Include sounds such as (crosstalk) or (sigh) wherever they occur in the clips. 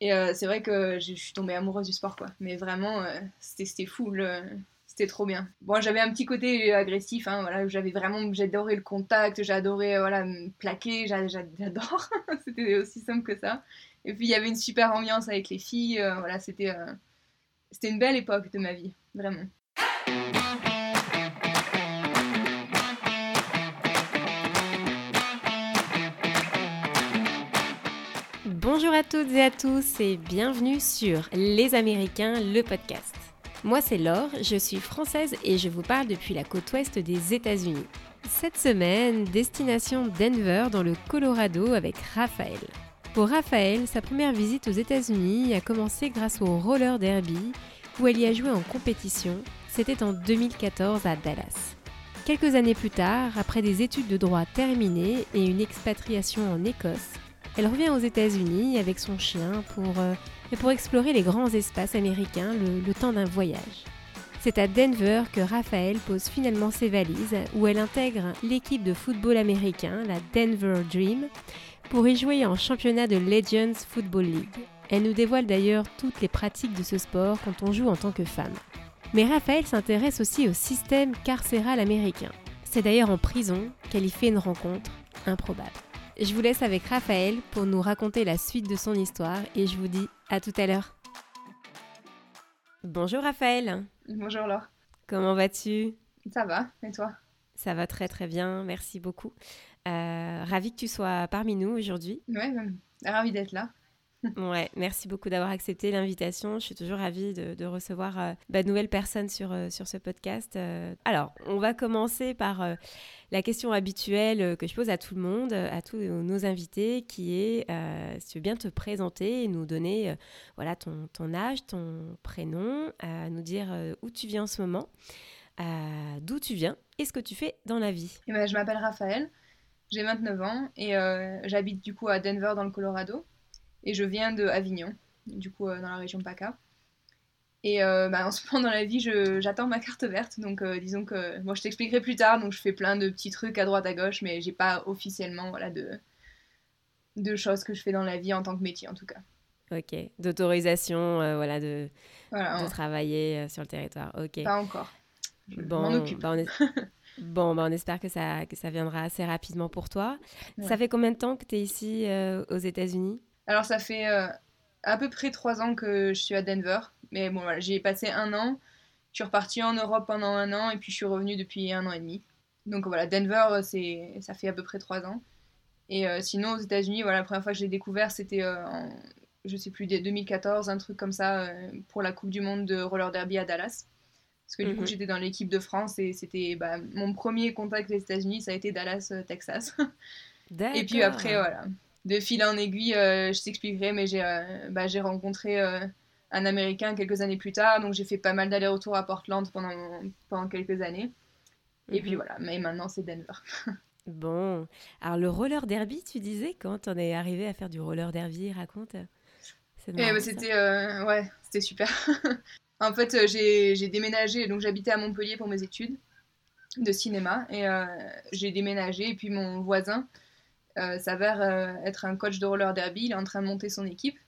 Et c'est vrai que je suis tombée amoureuse du sport, quoi. Mais vraiment, c'était fou. C'était trop bien. Bon, j'avais un petit côté agressif, hein, voilà, j'avais vraiment, j'adorais le contact, j'adorais voilà, me plaquer, j'adore. (laughs) c'était aussi simple que ça. Et puis il y avait une super ambiance avec les filles, euh, voilà, c'était euh, c'était une belle époque de ma vie, vraiment. Bonjour à toutes et à tous et bienvenue sur Les Américains, le podcast. Moi, c'est Laure, je suis française et je vous parle depuis la côte ouest des États-Unis. Cette semaine, destination Denver dans le Colorado avec Raphaël. Pour Raphaël, sa première visite aux États-Unis a commencé grâce au roller derby où elle y a joué en compétition. C'était en 2014 à Dallas. Quelques années plus tard, après des études de droit terminées et une expatriation en Écosse, elle revient aux États-Unis avec son chien pour euh, pour explorer les grands espaces américains le, temps d'un voyage. C'est à Denver que Raphaël pose finalement ses valises, où elle intègre l'équipe de football américain, la Denver Dream, pour y jouer en championnat de Legends Football League. Elle nous dévoile d'ailleurs toutes les pratiques de ce sport quand on joue en tant que femme. Mais Raphaël s'intéresse aussi au système carcéral américain. C'est d'ailleurs en prison qu'elle y fait une rencontre improbable. Je vous laisse avec Raphaël pour nous raconter la suite de son histoire et je vous dis à tout à l'heure. Bonjour Raphaël. Bonjour Laure. Comment vas-tu? Ça va, et toi? Ça va très très bien, merci beaucoup. Euh, ravi que tu sois parmi nous aujourd'hui. Ouais, ravi d'être là. Ouais, merci beaucoup d'avoir accepté l'invitation. Je suis toujours ravie de, recevoir euh, bah, de nouvelles personnes sur, euh, sur ce podcast. alors, on va commencer par la question habituelle euh, que je pose à tout le monde, à tous nos invités, qui est euh, si tu veux bien te présenter et nous donner euh, voilà ton, ton, âge, ton prénom, nous dire où tu viens en ce moment, d'où tu viens et ce que tu fais dans la vie. Eh ben, je m'appelle Raphaël, j'ai 29 ans et j'habite du coup à Denver dans le Colorado et je viens de Avignon, du coup dans la région PACA. Et euh, bah, en ce moment dans la vie, j'attends ma carte verte. Donc euh, disons que moi je t'expliquerai plus tard. Donc je fais plein de petits trucs à droite à gauche, mais j'ai pas officiellement voilà de de choses que je fais dans la vie en tant que métier en tout cas. Ok, d'autorisation euh, voilà de de travailler sur le territoire. Ok. Pas encore. Je bon, occupe. Bah, on (laughs) bon, bah, on espère que ça que ça viendra assez rapidement pour toi. Ça fait combien de temps que tu es ici aux États-Unis? Alors ça fait à peu près trois ans que je suis à Denver. Mais bon, voilà, j'ai passé un an. Je suis repartie en Europe pendant un an et puis je suis revenue depuis un an et demi. Donc voilà, Denver, c'est, ça fait à peu près trois ans. Et euh, sinon, aux États-Unis, voilà, la première fois que j'ai découvert, c'était euh, en, je sais plus, 2014, un truc comme ça, euh, pour la Coupe du Monde de roller derby à Dallas. Parce que du coup, mhm. j'étais dans l'équipe de France et c'était bah, mon premier contact avec les États-Unis, ça a été Dallas, Texas. (laughs) et puis après, voilà, de fil en aiguille, je t'expliquerai, mais j'ai, bah, j'ai rencontré un Américain quelques années plus tard. Donc j'ai fait pas mal d'allers-retours à Portland pendant, pendant quelques années. Et puis mhm. voilà, mais maintenant c'est Denver. (laughs) bon, alors le roller derby, tu disais, quand on est arrivé à faire du roller derby, raconte. Eh ben, c'était euh, ouais, c'était super. (laughs) en fait, euh, j'ai déménagé, donc j'habitais à Montpellier pour mes études de cinéma et euh, j'ai déménagé et puis mon voisin s'avère être un coach de roller derby, il est en train de monter son équipe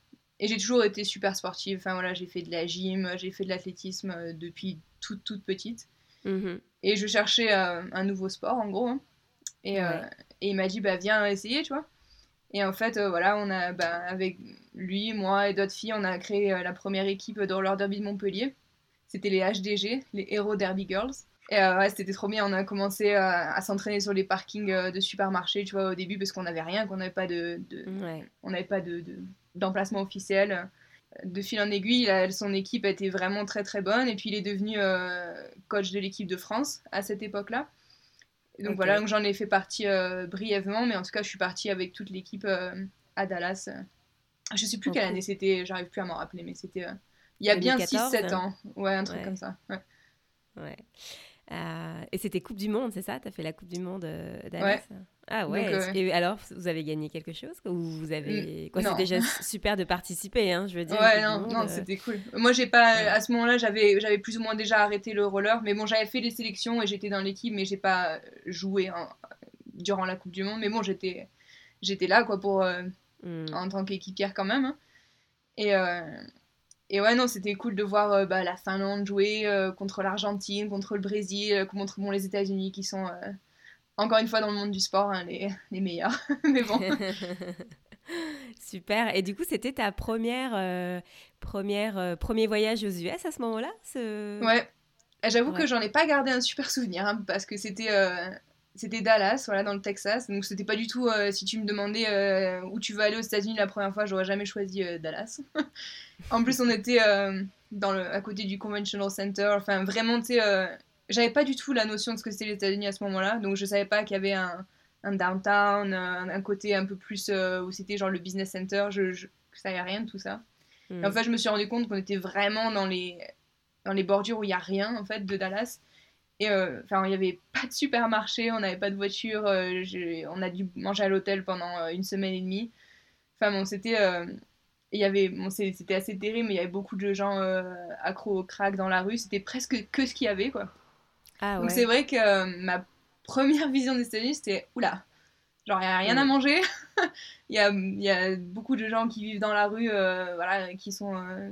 et j'ai toujours été super sportive. Enfin voilà, j'ai fait de la gym, j'ai fait de l'athlétisme euh, depuis toute toute petite. Mhm. Et je cherchais euh, un nouveau sport en gros. Hein. Et, euh, et, il m'a dit bah viens essayer, tu vois. Et en fait voilà, on a bah, avec lui, moi et d'autres filles, on a créé la première équipe de roller derby de Montpellier. C'était les HDG, les Hero Derby Girls. Et ouais, c'était trop bien. On a commencé à s'entraîner sur les parkings de supermarchés, tu vois, au début, parce qu'on n'avait rien, qu'on n'avait pas de, on n'avait pas de, d'emplacement officiel. De fil en aiguille, son équipe a été vraiment très très bonne et puis il est devenu euh, coach de l'équipe de France à cette époque-là. Donc voilà, donc j'en ai fait partie euh, brièvement, mais en tout cas je suis partie avec toute l'équipe euh, à Dallas. Je sais plus quelle année c'était, j'arrive plus à m'en rappeler, mais c'était il y a bien 6-7 ans. Ouais, un truc comme ça. Ouais. Ouais. Euh, et c'était Coupe du Monde, c'est ça? Tu as fait la Coupe du Monde euh, d'Alice? Ah ouais. Euh, et alors, vous avez gagné quelque chose? Ou vous avez. Quoi, c'est déjà super de participer, hein, je veux dire. Ouais, non, non c'était cool. Moi, j'ai pas. À ce moment-là, j'avais, j'avais plus ou moins déjà arrêté le roller. Mais bon, j'avais fait les sélections et j'étais dans l'équipe, mais j'ai pas joué durant la Coupe du Monde. Mais bon, j'étais, j'étais là, quoi, pour. Hmm. En tant qu'équipière quand même. Hein. Et, et ouais, non, c'était cool de voir bah, la Finlande jouer contre l'Argentine, contre le Brésil, contre bon, les États-Unis qui sont encore une fois dans le monde du sport hein, les, (laughs) les meilleurs. (laughs) Mais bon. (laughs) Super. Et du coup, c'était ta première, euh, première, euh, premier voyage aux US à ce moment-là ce... Ouais. J'avoue que j'en ai pas gardé un super souvenir hein, parce que c'était euh, c'était Dallas, voilà, dans le Texas. Donc c'était pas du tout. si tu me demandais où tu veux aller aux États-Unis la première fois, j'aurais jamais choisi Dallas. En plus, on était dans le, à côté du Conventional Center. Enfin, vraiment, tu sais, j'avais pas du tout la notion de ce que c'était les États-Unis à ce moment-là. Donc je savais pas qu'il y avait un un downtown, un, côté un peu plus euh, où c'était genre le business center, je, je savais rien de tout ça. Et en fait, je me suis rendu compte qu'on était vraiment dans les, dans les bordures où il n'y a rien en fait de Dallas. Et euh, enfin, il n'y avait pas de supermarché, on n'avait pas de voiture, euh, on a dû manger à l'hôtel pendant une semaine et demie. Enfin bon, c'était. Il y avait, bon, c'était assez terrible, mais il y avait beaucoup de gens accros au crack dans la rue. C'était presque que ce qu'il y avait, quoi. Ah, Donc c'est vrai que ma première vision des États-Unis, c'était oula, genre il n'y a rien à manger. (laughs) Il y, a, y, a, beaucoup de gens qui vivent dans la rue, euh, voilà, qui sont, euh,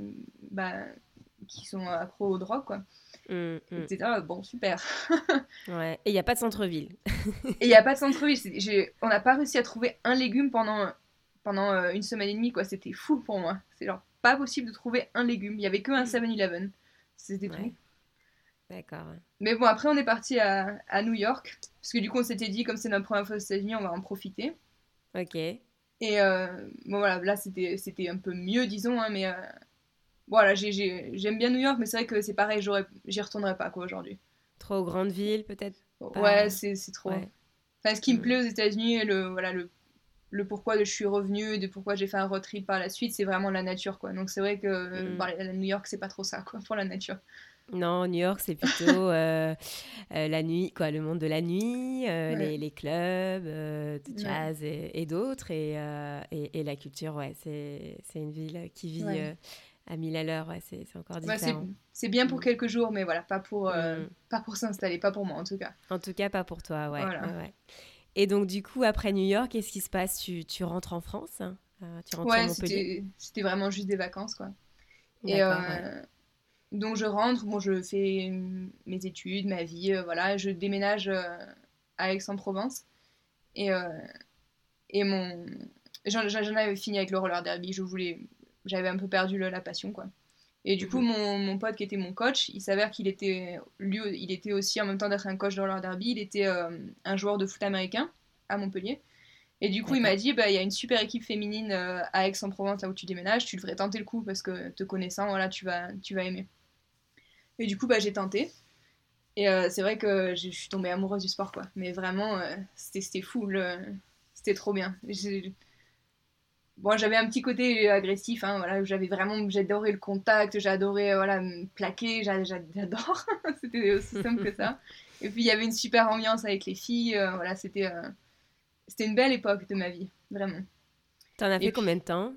bah, qui sont accros aux drogues, quoi. Mmh, mmh. bon, super. (laughs) ouais. Et il n'y a pas de centre-ville. et il n'y a pas de centre-ville. On n'a pas réussi à trouver un légume pendant, pendant euh, une semaine et demie, quoi. C'était fou pour moi. C'est genre pas possible de trouver un légume. Il n'y avait que un 7-Eleven. C'était tout. D'accord. Mais bon, après, on est parti à, à, New York. Parce que du coup, on s'était dit, comme c'est notre première fois aux États-Unis, on va en profiter. Ok. Et euh, bon, voilà, là, c'était un peu mieux, disons. Hein, mais euh, voilà, j'aime bien New York, mais c'est vrai que c'est pareil, j'y retournerai pas, quoi, aujourd'hui. Trop grande ville, peut-être? Ouais, c'est trop. Enfin, ce qui me mm. plaît aux États-Unis, le, voilà, le, le pourquoi de je suis revenue et de pourquoi j'ai fait un road trip par la suite, c'est vraiment la nature, quoi. Donc c'est vrai que mm. New York, c'est pas trop ça, quoi, pour la nature. Non, New York, c'est plutôt (laughs) euh, euh, la nuit, quoi, le monde de la nuit, euh, les, les, clubs de jazz et, d'autres, et, et, la culture, ouais, c'est une ville qui vit à mille à l'heure, ouais, c'est encore différent. c'est bien pour mm. quelques jours, mais voilà, pas pour, mm. pas pour s'installer, pas pour moi en tout cas. En tout cas, pas pour toi, ouais. ouais, Et donc, du coup, après New York, qu'est-ce qui se passe? Tu, tu, rentres en France tu rentres Ouais, c'était vraiment juste des vacances, quoi. Et donc je rentre, bon, je fais mes études, ma vie, euh, voilà, je déménage euh, à Aix-en-Provence. Et, euh, et mon... J'en avais fini avec le roller derby, je voulais... J'avais un peu perdu la passion, quoi. Et du coup, mhm. mon, mon, pote qui était mon coach, il s'avère qu'il était, lui, il était aussi, en même temps d'être un coach de roller derby, il était un joueur de foot américain à Montpellier. Et du coup, il m'a dit, bah, il y a une super équipe féminine à Aix-en-Provence, là où tu déménages, tu devrais tenter le coup parce que te connaissant, voilà, tu vas, tu vas aimer. Et du coup, bah, j'ai tenté. Et euh, c'est vrai que je suis tombée amoureuse du sport, quoi. Mais vraiment, euh, c'était fou. C'était trop bien. Bon, j'avais un petit côté agressif, hein, voilà, j'avais vraiment, j'adorais le contact, j'adorais, voilà, me plaquer, j'adore, (laughs) c'était aussi simple que ça. Et puis il y avait une super ambiance avec les filles, euh, voilà, c'était, c'était une belle époque de ma vie, vraiment. T'en as fait combien de temps?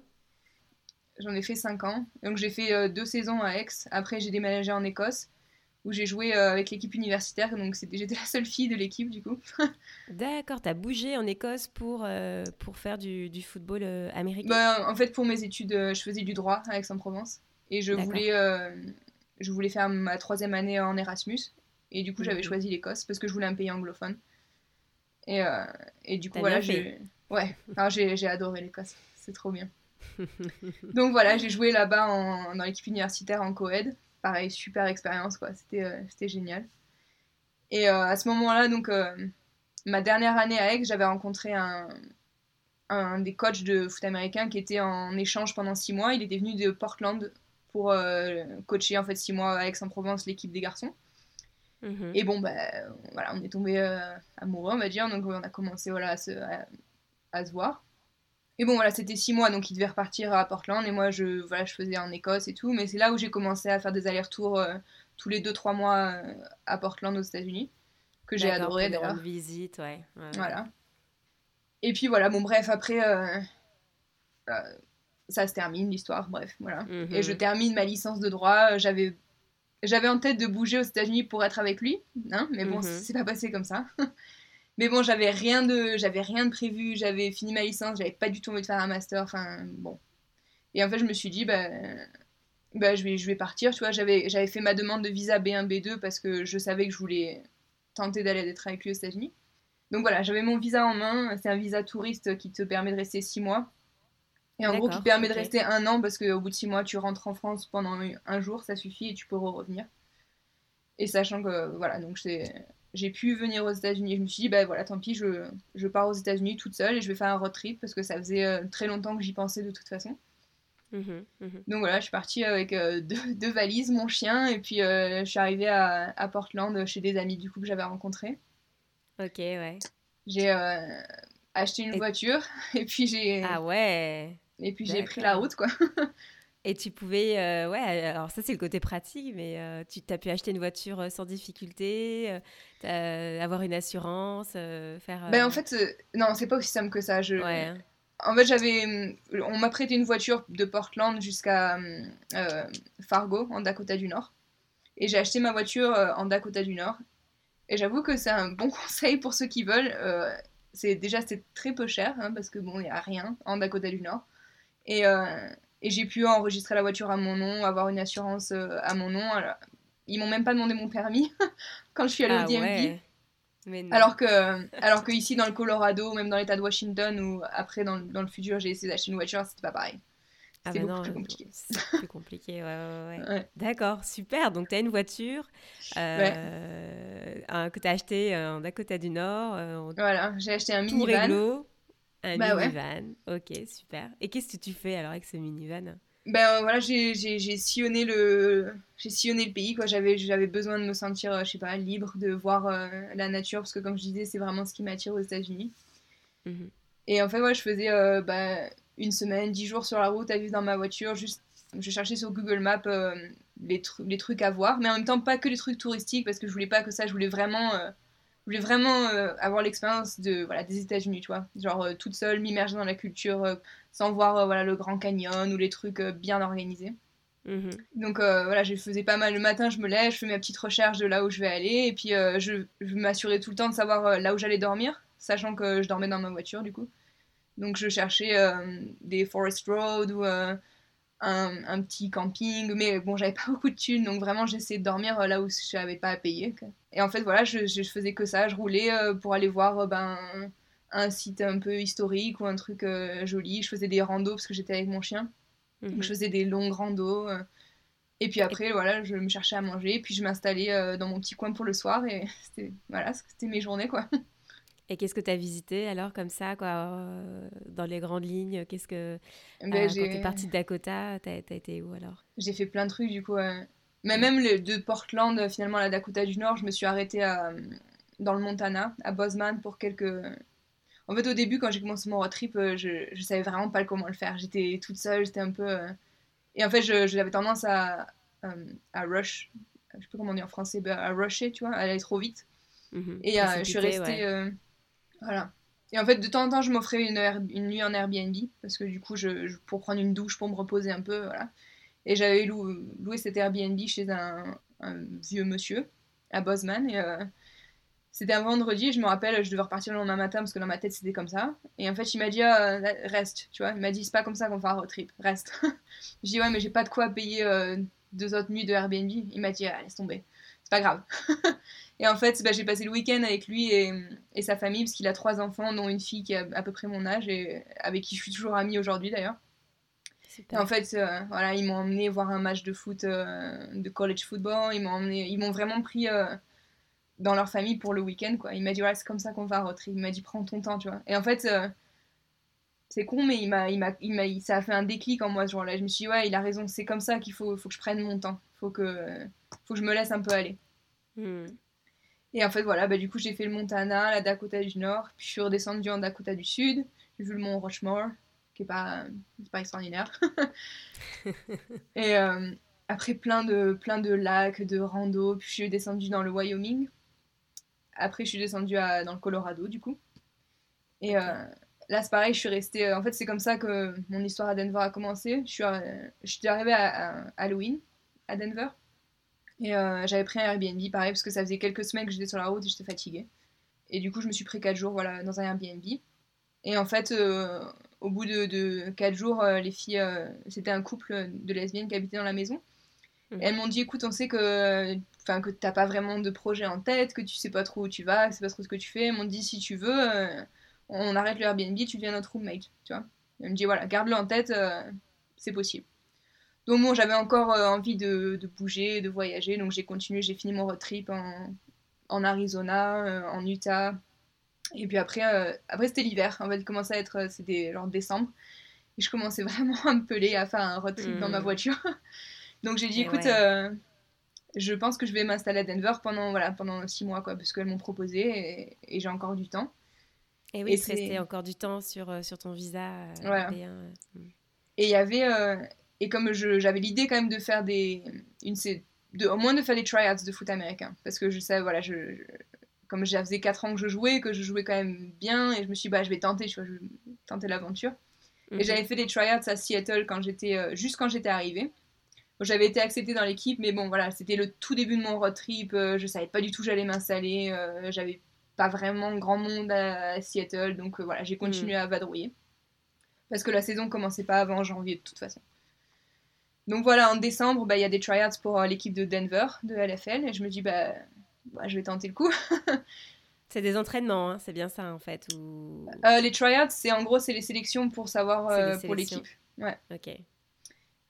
J'en ai fait 5 ans. Donc j'ai fait euh, deux saisons à Aix. Après, j'ai déménagé en Écosse où j'ai joué euh, avec l'équipe universitaire. Donc j'étais la seule fille de l'équipe du coup. (laughs) D'accord, t'as bougé en Écosse pour, euh, pour faire du, du football américain? Bah, En fait, pour mes études, je faisais du droit à Aix-en-Provence. Et je voulais, je voulais faire ma troisième année en Erasmus. Et du coup, j'avais mhm. choisi l'Écosse parce que je voulais un pays anglophone. Et, et du coup, voilà, j'ai ouais, j'ai adoré l'Écosse. C'est trop bien. (laughs) donc voilà, j'ai joué là-bas dans l'équipe universitaire en coed. Pareil, super expérience, quoi. C'était euh, c'était génial. Et euh, à ce moment-là, donc, euh, ma dernière année à Aix, j'avais rencontré un, un des coachs de foot américain qui était en échange pendant six mois. Il était venu de Portland pour coacher en fait six mois à Aix-en-Provence l'équipe des garçons. Mhm. Et bon, ben voilà, on est tombé amoureux, on va dire. Donc on a commencé voilà, à, se, à se voir. Et bon, voilà, c'était six mois, donc il devait repartir à Portland. Et moi, je, voilà, je faisais en Écosse et tout. Mais c'est là où j'ai commencé à faire des allers-retours euh, tous les deux, trois mois euh, à Portland, aux États-Unis. Que j'ai adoré d'ailleurs. visite, ouais. Voilà. Et puis voilà, bon, bref, après, euh, ça se termine l'histoire, bref, voilà. Et je mhm. termine ma licence de droit. J'avais j'avais en tête de bouger aux États-Unis pour être avec lui, hein, mais bon, mhm. c'est pas passé comme ça. (laughs) Mais bon, j'avais rien de, j'avais rien de prévu. J'avais fini ma licence, j'avais pas du tout envie de faire un master. Enfin, bon. Et en fait, je me suis dit, bah, bah, je, vais, je vais partir. Tu vois, j'avais, j'avais fait ma demande de visa B1, B2 parce que je savais que je voulais tenter d'aller d'être avec lui aux États-Unis. Donc voilà, j'avais mon visa en main. C'est un visa touriste qui te permet de rester six mois. Et en gros, qui permet de rester un an parce qu'au bout de six mois, tu rentres en France pendant un jour, ça suffit et tu peux revenir. Et sachant que, voilà, donc j'ai pu venir aux États-Unis. Je me suis dit, bah voilà, tant pis, je, je pars aux États-Unis toute seule et je vais faire un road trip parce que ça faisait euh, très longtemps que j'y pensais de toute façon. Mmh mmh donc voilà, je suis partie avec euh, (laughs) deux, valises, mon chien, et puis euh, je suis arrivée à, à, Portland chez des amis du coup que j'avais rencontrés. Ok, ouais. J'ai acheté une voiture (laughs) et puis j'ai. Ah ouais Et puis j'ai pris la route quoi. (laughs) Et tu pouvais, euh, ouais, alors ça c'est le côté pratique, mais euh, tu as pu acheter une voiture euh, sans difficulté, avoir une assurance, faire. Ben en fait, non, c'est pas aussi simple que ça. Je... En fait, j'avais, on m'a prêté une voiture de Portland jusqu'à Fargo, en Dakota du Nord, et j'ai acheté ma voiture en Dakota du Nord. Et j'avoue que c'est un bon (laughs) conseil pour ceux qui veulent. c'est déjà c'est très peu cher, hein, parce que bon, il y a rien en Dakota du Nord. Et et j'ai pu enregistrer la voiture à mon nom, avoir une assurance euh, à mon nom. Alors, ils m'ont même pas demandé mon permis (laughs) quand je suis allée au DMV. Ah alors que, alors que ici dans le Colorado, même dans l'État de Washington ou après dans, dans le futur, j'ai essayé d'acheter une voiture, c'était pas pareil. Ah c'était beaucoup plus compliqué. C'est plus compliqué, ouais, ouais, D'accord, super. Donc, tu as une voiture euh, que tu as achetée en Dakota du Nord. Euh, voilà, j'ai acheté un minivan. Un bah minivan, ok, super. Et qu'est-ce que tu fais alors avec ce minivan? Ben voilà, j'ai sillonné le j'ai sillonné le pays quoi. J'avais j'avais besoin de me sentir euh, je sais pas libre, de voir euh, la nature parce que comme je disais c'est vraiment ce qui m'attire aux États-Unis. Mhm. Et en fait ouais, je faisais euh, bah, une semaine, dix jours sur la route à vivre dans ma voiture. Juste je cherchais sur Google Maps les, les trucs à voir, mais en même temps pas que les trucs touristiques parce que je voulais pas que ça. Je voulais vraiment voulais vraiment euh, avoir l'expérience de voilà des États-Unis, tu vois, genre euh, toute seule, m'immerger dans la culture euh, sans voir voilà le Grand Canyon ou les trucs bien organisés. Mhm. Donc voilà, je faisais pas mal le matin, je me lève, je fais ma petite recherche de là où je vais aller, et puis je, je m'assurais tout le temps de savoir là où j'allais dormir, sachant que je dormais dans ma voiture du coup. Donc je cherchais des forest road ou un, petit camping, mais bon, j'avais pas (laughs) beaucoup de thunes, donc vraiment j'essayais de dormir euh, là où je n'avais pas à payer. Et en fait, voilà, je, je, faisais que ça, je roulais euh, pour aller voir euh, ben, un site un peu historique ou un truc joli. Je faisais des randos parce que j'étais avec mon chien, donc mhm. je faisais des longues randos. et puis après, voilà, je me cherchais à manger, puis je m'installais dans mon petit coin pour le soir, et (laughs) c'était voilà, mes journées, quoi. (laughs) Et qu'est-ce que tu as visité alors comme ça, quoi, euh, dans les grandes lignes Qu'est-ce que ben, euh, quand tu es partie de Dakota, tu as, été où alors? J'ai fait plein de trucs du coup. Mais même de Portland finalement à la Dakota du Nord, je me suis arrêtée à, dans le Montana, à Bozeman pour quelques. En fait, au début, quand j'ai commencé mon road trip, euh, je, je savais vraiment pas comment le faire. J'étais toute seule, j'étais un peu. Et en fait, j'avais tendance à, à rush. Je sais pas comment on dit en français, à rusher, tu vois, à aller trop vite. Mhm. Et je suis restée. Voilà. Et en fait, de temps en temps, je m'offrais une, nuit en Airbnb, parce que du coup, pour prendre une douche, pour me reposer un peu, voilà. Et j'avais loué cet Airbnb chez un, vieux monsieur, à Bozeman, et euh, c'était un vendredi, je me rappelle, je devais repartir le lendemain matin, parce que dans ma tête, c'était comme ça. Et en fait, il m'a dit, ah, reste, tu vois. Il m'a dit, c'est pas comme ça qu'on fait un road trip, reste. (laughs) je dis, ouais, mais j'ai pas de quoi payer euh, deux autres nuits de Airbnb. Il m'a dit, ah, laisse tomber, c'est pas grave. (laughs) Et en fait, bah, j'ai passé le week-end avec lui et, et sa famille, parce qu'il a trois enfants, dont une fille qui a à peu près mon âge, et avec qui je suis toujours amie aujourd'hui d'ailleurs. Et en fait, euh, voilà, ils m'ont emmené voir un match de foot, euh, de college football. Ils m'ont emmené, ils m'ont vraiment pris euh, dans leur famille pour le week-end, quoi. Il m'a dit, ouais, c'est comme ça qu'on va à Il m'a dit, prends ton temps, tu vois. Et en fait, c'est con, mais il m'a, il il ça a fait un déclic en moi ce jour-là. Je me suis dit, ouais, il a raison, c'est comme ça qu'il faut, faut que je prenne mon temps. Faut que, faut que je me laisse un peu aller. Hmm. Et en fait, voilà, bah, du coup, j'ai fait le Montana, la Dakota du Nord, puis je suis redescendue en Dakota du Sud. J'ai vu le mont Rushmore, qui est pas, pas extraordinaire. (laughs) et euh, après, plein de, plein de lacs, de rando, puis je suis descendue dans le Wyoming. Après, je suis descendue dans le Colorado, du coup. Et euh, là, c'est pareil, je suis restée. Euh, en fait, c'est comme ça que mon histoire à Denver a commencé. Je suis, je suis arrivée à Halloween, à Denver. Et euh, j'avais pris un Airbnb, pareil, parce que ça faisait quelques semaines que j'étais sur la route et j'étais fatiguée. Et du coup, je me suis pris 4 jours voilà, dans un Airbnb. Et en fait, euh, au bout de, quatre jours, les filles, c'était un couple de lesbiennes qui habitaient dans la maison. Et elles m'ont dit, écoute, on sait que, enfin, que t'as pas vraiment de projet en tête, que tu sais pas trop où tu vas, que c'est pas trop ce que tu fais. Elles m'ont dit, si tu veux, on arrête le Airbnb, tu deviens notre roommate, tu vois. Elle me dit, voilà, garde-le en tête, c'est possible. Donc bon, j'avais encore envie de, de, bouger, de voyager, donc j'ai continué, j'ai fini mon road trip en, en Arizona, en Utah, et puis après, euh, après c'était l'hiver. En fait, il commençait à être, euh, c'était genre décembre. Et je commençais (laughs) vraiment à me peler, à faire un road trip dans ma hmm. voiture. (laughs) Donc j'ai dit, écoute, euh, je pense que je vais m'installer à Denver pendant, voilà, pendant six mois, quoi, parce qu'elles m'ont proposé et, j'ai encore du temps. Et oui, il restait encore du temps sur, sur ton visa. Voilà. Et il y avait, et comme j'avais l'idée quand même de faire des, une, de, au moins de faire des tryouts de foot américain, parce que je sais, voilà, je comme ça faisait 4 ans que je jouais, que je jouais quand même bien, et je me suis dit, bah, je vais tenter, je vais tenter l'aventure. Et mhm. j'avais fait des tryouts à Seattle quand j'étais, euh, juste quand j'étais arrivée. J'avais été acceptée dans l'équipe, mais bon, voilà, c'était le tout début de mon road trip. Euh, je savais pas du tout où j'allais m'installer. Euh, j'avais pas vraiment grand monde à, Seattle, donc voilà, j'ai continué mhm. à vadrouiller. Parce que la saison commençait pas avant janvier de toute façon. Donc voilà, en décembre, bah, il y a des tryouts pour l'équipe de Denver, de LFL, et je me dis, bah, bah, je vais tenter le coup. (laughs) c'est des entraînements, hein, c'est bien ça en fait ou... Euh, les tryouts, c'est en gros c'est les sélections pour savoir euh, pour l'équipe. Ouais. Ok.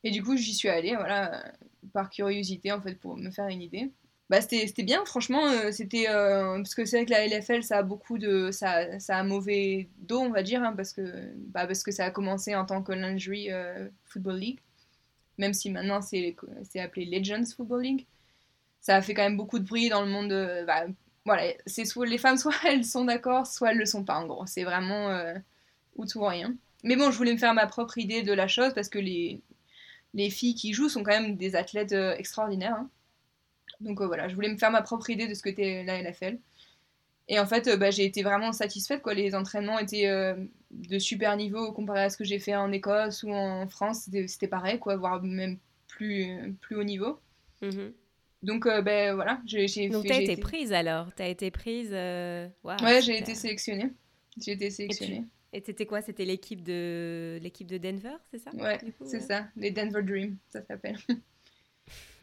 Et du coup j'y suis allée, voilà, par curiosité en fait pour me faire une idée. Bah, c'était bien, franchement, euh, c'était parce que c'est vrai que la LFL ça a beaucoup de ça, ça a mauvais dos on va dire hein, parce que bah, parce que ça a commencé en tant que lingerie football league, même si maintenant c'est appelé Legends Football League ça a fait quand même beaucoup de bruit dans le monde. bah, voilà, c'est soit les femmes, (laughs) soit elles sont d'accord, soit elles le sont pas. En gros, c'est vraiment euh, ou tout ou rien. Mais bon, je voulais me faire ma propre idée de la chose parce que les, les filles qui jouent sont quand même des athlètes euh, extraordinaires. Hein. Donc euh, voilà, je voulais me faire ma propre idée de ce que était la NFL. Et en fait, bah, j'ai été vraiment satisfaite. Quoi. Les entraînements étaient de super niveau comparé à ce que j'ai fait en Écosse ou en France. C'était pareil, quoi, voire même plus, plus haut niveau. Mm-hmm. Donc, euh, ben voilà, j'ai. Donc, tu as été, prise alors? Tu as été prise. Euh... ouais, j'ai été sélectionnée. J'ai été sélectionnée. Et c'était quoi? C'était l'équipe de l'équipe de Denver, c'est ça? Ouais, c'est ça. Les Denver Dream, ça s'appelle.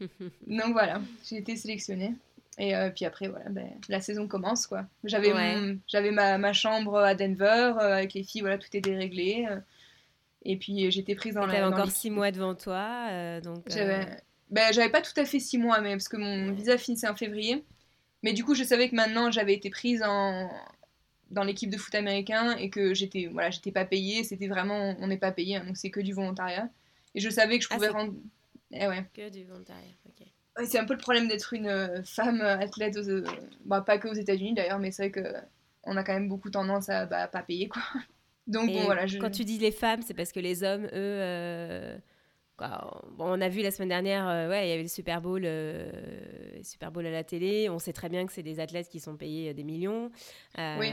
(laughs) Donc voilà, j'ai été sélectionnée. Et euh, puis après, voilà, ben, la saison commence, quoi. J'avais j'avais ma, ma, chambre à Denver, euh, avec les filles, voilà, tout était réglé. et puis j'étais prise dans la... encore six mois devant toi, donc... Ben, j'avais pas tout à fait six mois, mais parce que mon visa finissait en février. Mais du coup, je savais que maintenant, j'avais été prise en... dans l'équipe de foot américain et que j'étais voilà, j'étais pas payée. C'était vraiment, on n'est pas payé, hein, donc c'est que du volontariat. Et je savais que je ah, pouvais rendre. Eh ouais. Que du volontariat, ok. C'est un peu le problème d'être une euh, femme athlète, aux... bah, pas que aux États-Unis d'ailleurs, mais c'est vrai que on a quand même beaucoup tendance à bah, pas payer quoi. (laughs) Donc bon, voilà. Je... Quand tu dis les femmes, c'est parce que les hommes, eux. Euh, on a vu la semaine dernière, euh, ouais, il y avait le Super Bowl, euh, Super Bowl à la télé. On sait très bien que c'est des athlètes qui sont payés euh, des millions. oui.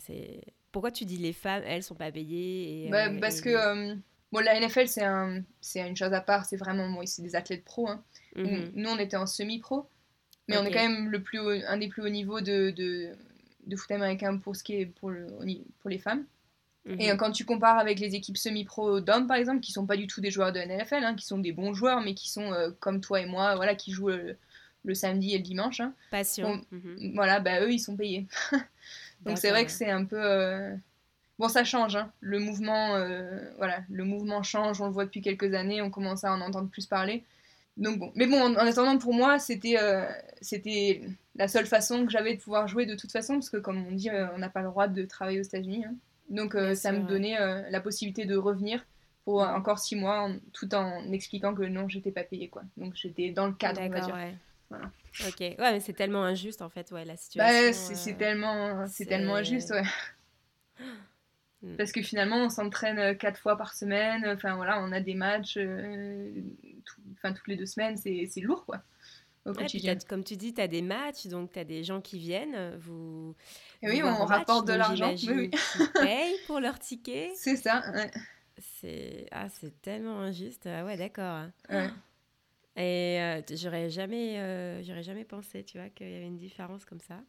c'est... Pourquoi tu dis les femmes, elles sont pas payées bah, Parce que bon, la NFL, c'est, un, c'est une chose à part. C'est vraiment, bon, c'est des athlètes pros. Hein. Mhm. Nous, on était en semi-pro. Mais on est quand même le plus un des plus hauts niveaux de, de, de, foot américain pour, ce qui est pour, le, pour les femmes. Et mhm. quand tu compares avec les équipes semi-pro d'hommes, par exemple, qui sont pas du tout des joueurs de NFL, hein, qui sont des bons joueurs, mais qui sont euh, comme toi et moi, voilà, qui jouent le, samedi et le dimanche. Hein. Passion. Mhm. Voilà, bah eux, ils sont payés. (laughs) Donc c'est vrai que c'est un peu. Euh, bon, ça change. Hein. Le mouvement, euh, voilà, le mouvement change. On le voit depuis quelques années. On commence à en entendre plus parler. Donc bon, mais bon, en, attendant, pour moi, c'était c'était la seule façon que j'avais de pouvoir jouer de toute façon, parce que comme on dit, on n'a pas le droit de travailler aux États-Unis. Donc euh, ça me donnait euh, la possibilité de revenir pour encore six mois, tout en expliquant que non, j'étais pas payée quoi. Donc j'étais dans le cadre, on va dire. Voilà. Ok, ouais, mais c'est tellement injuste en fait, ouais, la situation. Bah, c'est euh, tellement, c'est tellement injuste, ouais. (laughs) Hmm. Parce que finalement, on s'entraîne quatre fois par semaine. Enfin voilà, on a des matchs, enfin toutes les deux semaines, c'est lourd quoi comme tu dis, tu as des matchs, donc tu as des gens qui viennent. Vous, oui, on rapporte de l'argent. Oui, Ils (laughs) payent pour leur ticket. C'est ça. C'est ah, tellement injuste. Ah ouais, d'accord. Et euh, j'aurais jamais, euh, j'aurais jamais pensé, tu vois, qu'il y avait une différence comme ça.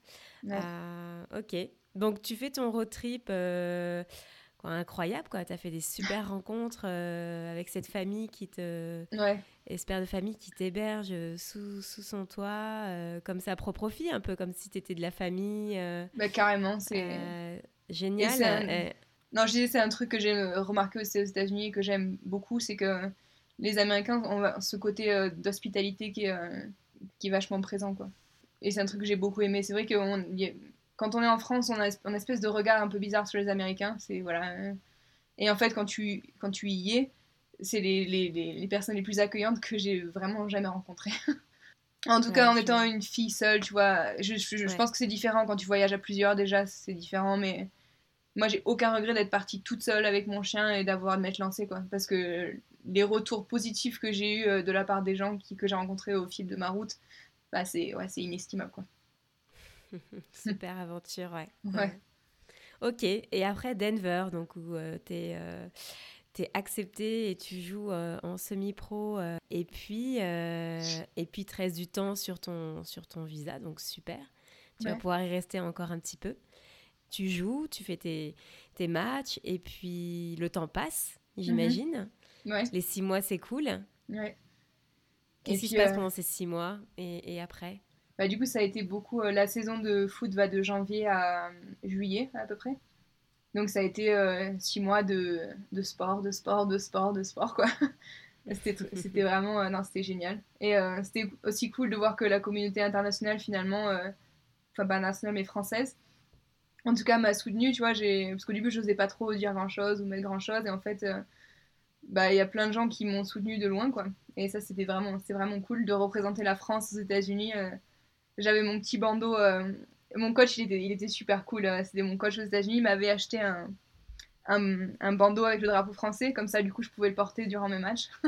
Euh, ok. Donc tu fais ton road trip quoi, incroyable. Tu as fait des super rencontres avec cette famille qui te. Ouais. Espère de famille qui t'héberge sous, sous, son toit, comme sa propre fille, un peu comme si tu étais de la famille. Bah, carrément, c'est. génial. Non, je disais, c'est un truc que j'ai remarqué aussi aux États-Unis et que j'aime beaucoup, c'est que les Américains ont ce côté d'hospitalité qui est, qui est vachement présent, quoi. Et c'est un truc que j'ai beaucoup aimé. C'est vrai que quand on est en France, on a une espèce de regard un peu bizarre sur les Américains. C'est voilà. Et en fait, quand tu, quand tu y es, c'est les, les, les, personnes les plus accueillantes que j'ai vraiment jamais rencontrées. (laughs) en tout cas, en étant une fille seule, tu vois, je, je, pense que c'est différent quand tu voyages à plusieurs déjà, c'est différent, mais moi j'ai aucun regret d'être partie toute seule avec mon chien et d'avoir de m'être lancée, quoi. Parce que les retours positifs que j'ai eu euh, de la part des gens qui, que j'ai rencontrés au fil de ma route, bah, c'est ouais, inestimable. Quoi. (laughs) Super aventure, ouais. ouais. Ok, et après Denver, donc où euh, tu es, euh, accepté et tu joues en semi-pro, et puis et puis tu restes du temps sur ton, sur ton visa, donc super. Tu vas pouvoir y rester encore un petit peu. Tu joues, tu fais tes, tes matchs, et puis le temps passe, mhm. j'imagine. Les six mois, c'est cool. Ouais. Qu'est-ce qui se passe euh, pendant ces six mois et, après? Bah, Du coup, ça a été beaucoup. Euh, la saison de foot va de janvier à euh, juillet, à peu près. Donc, ça a été six mois de, de, sport, de sport, de sport, de sport, quoi. (laughs) c'était vraiment. non, c'était génial. Et c'était aussi cool de voir que la communauté internationale, finalement, enfin, pas nationale, mais française, en tout cas, m'a soutenue, tu vois. Parce qu'au début, je n'osais pas trop dire grand-chose ou mettre grand-chose. Et en fait bah, il y a plein de gens qui m'ont soutenu de loin, quoi. Et ça, c'était vraiment, vraiment cool de représenter la France aux États-Unis. Euh. J'avais mon petit bandeau. Euh, mon coach, il était, il était super cool. Euh, c'était mon coach aux États-Unis. Il m'avait acheté un, un, un, bandeau avec le drapeau français. Comme ça, du coup, je pouvais le porter durant mes matchs. (laughs)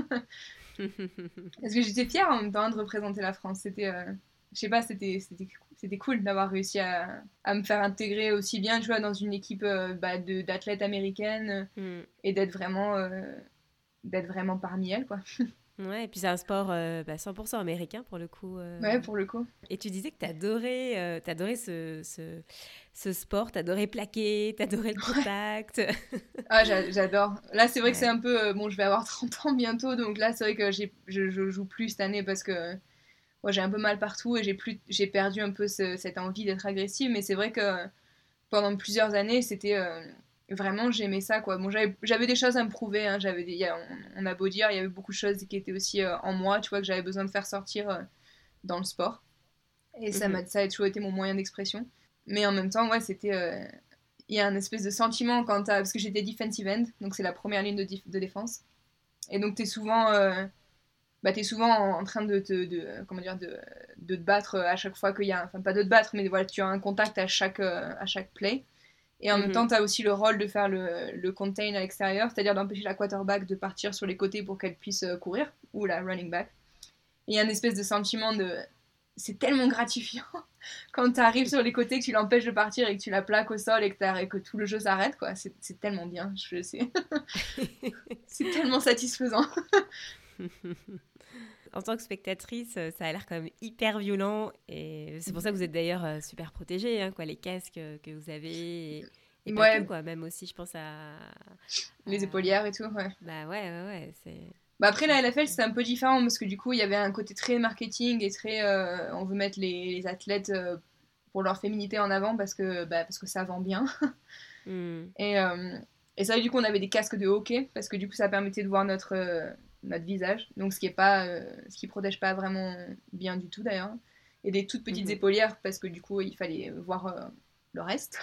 Parce que j'étais fière en même temps de représenter la France. C'était, je sais pas, c'était, c'était, cool d'avoir réussi à, à, me faire intégrer aussi bien, tu vois, dans une équipe bah, d'athlètes américaines mm. et d'être vraiment d'être vraiment parmi elles, quoi. (laughs) Ouais, et puis c'est un sport 100% euh, bah, américain pour le coup. Euh. Ouais, pour le coup. Et tu disais que tu adorais, euh, adorais ce, ce, ce sport, tu adorais plaquer, tu adorais le contact. (laughs) ah, j'adore. Là, c'est vrai que c'est un peu. bon, je vais avoir (laughs) 30 ans bientôt, donc là, c'est vrai que je, je joue plus cette année parce que ouais, j'ai un peu mal partout et j'ai perdu un peu cette envie d'être agressive, mais c'est vrai que pendant plusieurs années, c'était vraiment j'aimais ça quoi bon j'avais des choses à me prouver hein. j'avais on, a beau dire il y avait beaucoup de choses qui étaient aussi euh, en moi tu vois que j'avais besoin de faire sortir euh, dans le sport et ça mhm. m'a ça a toujours été mon moyen d'expression mais en même temps ouais c'était euh, il y a un espèce de sentiment quand t'as parce que j'étais defensive end donc c'est la première ligne de, de défense et donc t'es souvent bah, es souvent en, train de te de, comment dire de, de te battre à chaque fois qu'il y a enfin pas de te battre mais voilà tu as un contact à chaque à chaque play et en même mhm. temps, tu as aussi le rôle de faire le, le contain à l'extérieur, c'est-à-dire d'empêcher la quarterback de partir sur les côtés pour qu'elle puisse euh, courir, ou la running back. Et il y a une espèce de sentiment de. C'est tellement gratifiant (laughs) quand tu arrives sur les côtés, que tu l'empêches de partir et que tu la plaques au sol et que, que tout le jeu s'arrête, quoi. C'est tellement bien, je sais. (laughs) c'est tellement satisfaisant. (laughs) en tant que spectatrice, euh, ça a l'air quand même hyper violent. Et c'est pour ça que vous êtes d'ailleurs euh, super protégée, hein, quoi, les casques que vous avez. Et, quoi, même aussi, je pense à. Les épaulières et tout, ouais. Bah ouais, ouais, ouais. C'est... Bah après, la LFL, c'est un peu différent parce que du coup, il y avait un côté très marketing et très. Euh, on veut mettre les, athlètes pour leur féminité en avant parce que, bah, parce que ça vend bien. Hmm. (laughs) Et, et ça, du coup, on avait des casques de hockey parce que du coup, ça permettait de voir notre notre visage, donc ce qui est pas, euh, ce qui protège pas vraiment bien du tout d'ailleurs, et des toutes petites mhm. épaulières parce que du coup il fallait voir euh, le reste.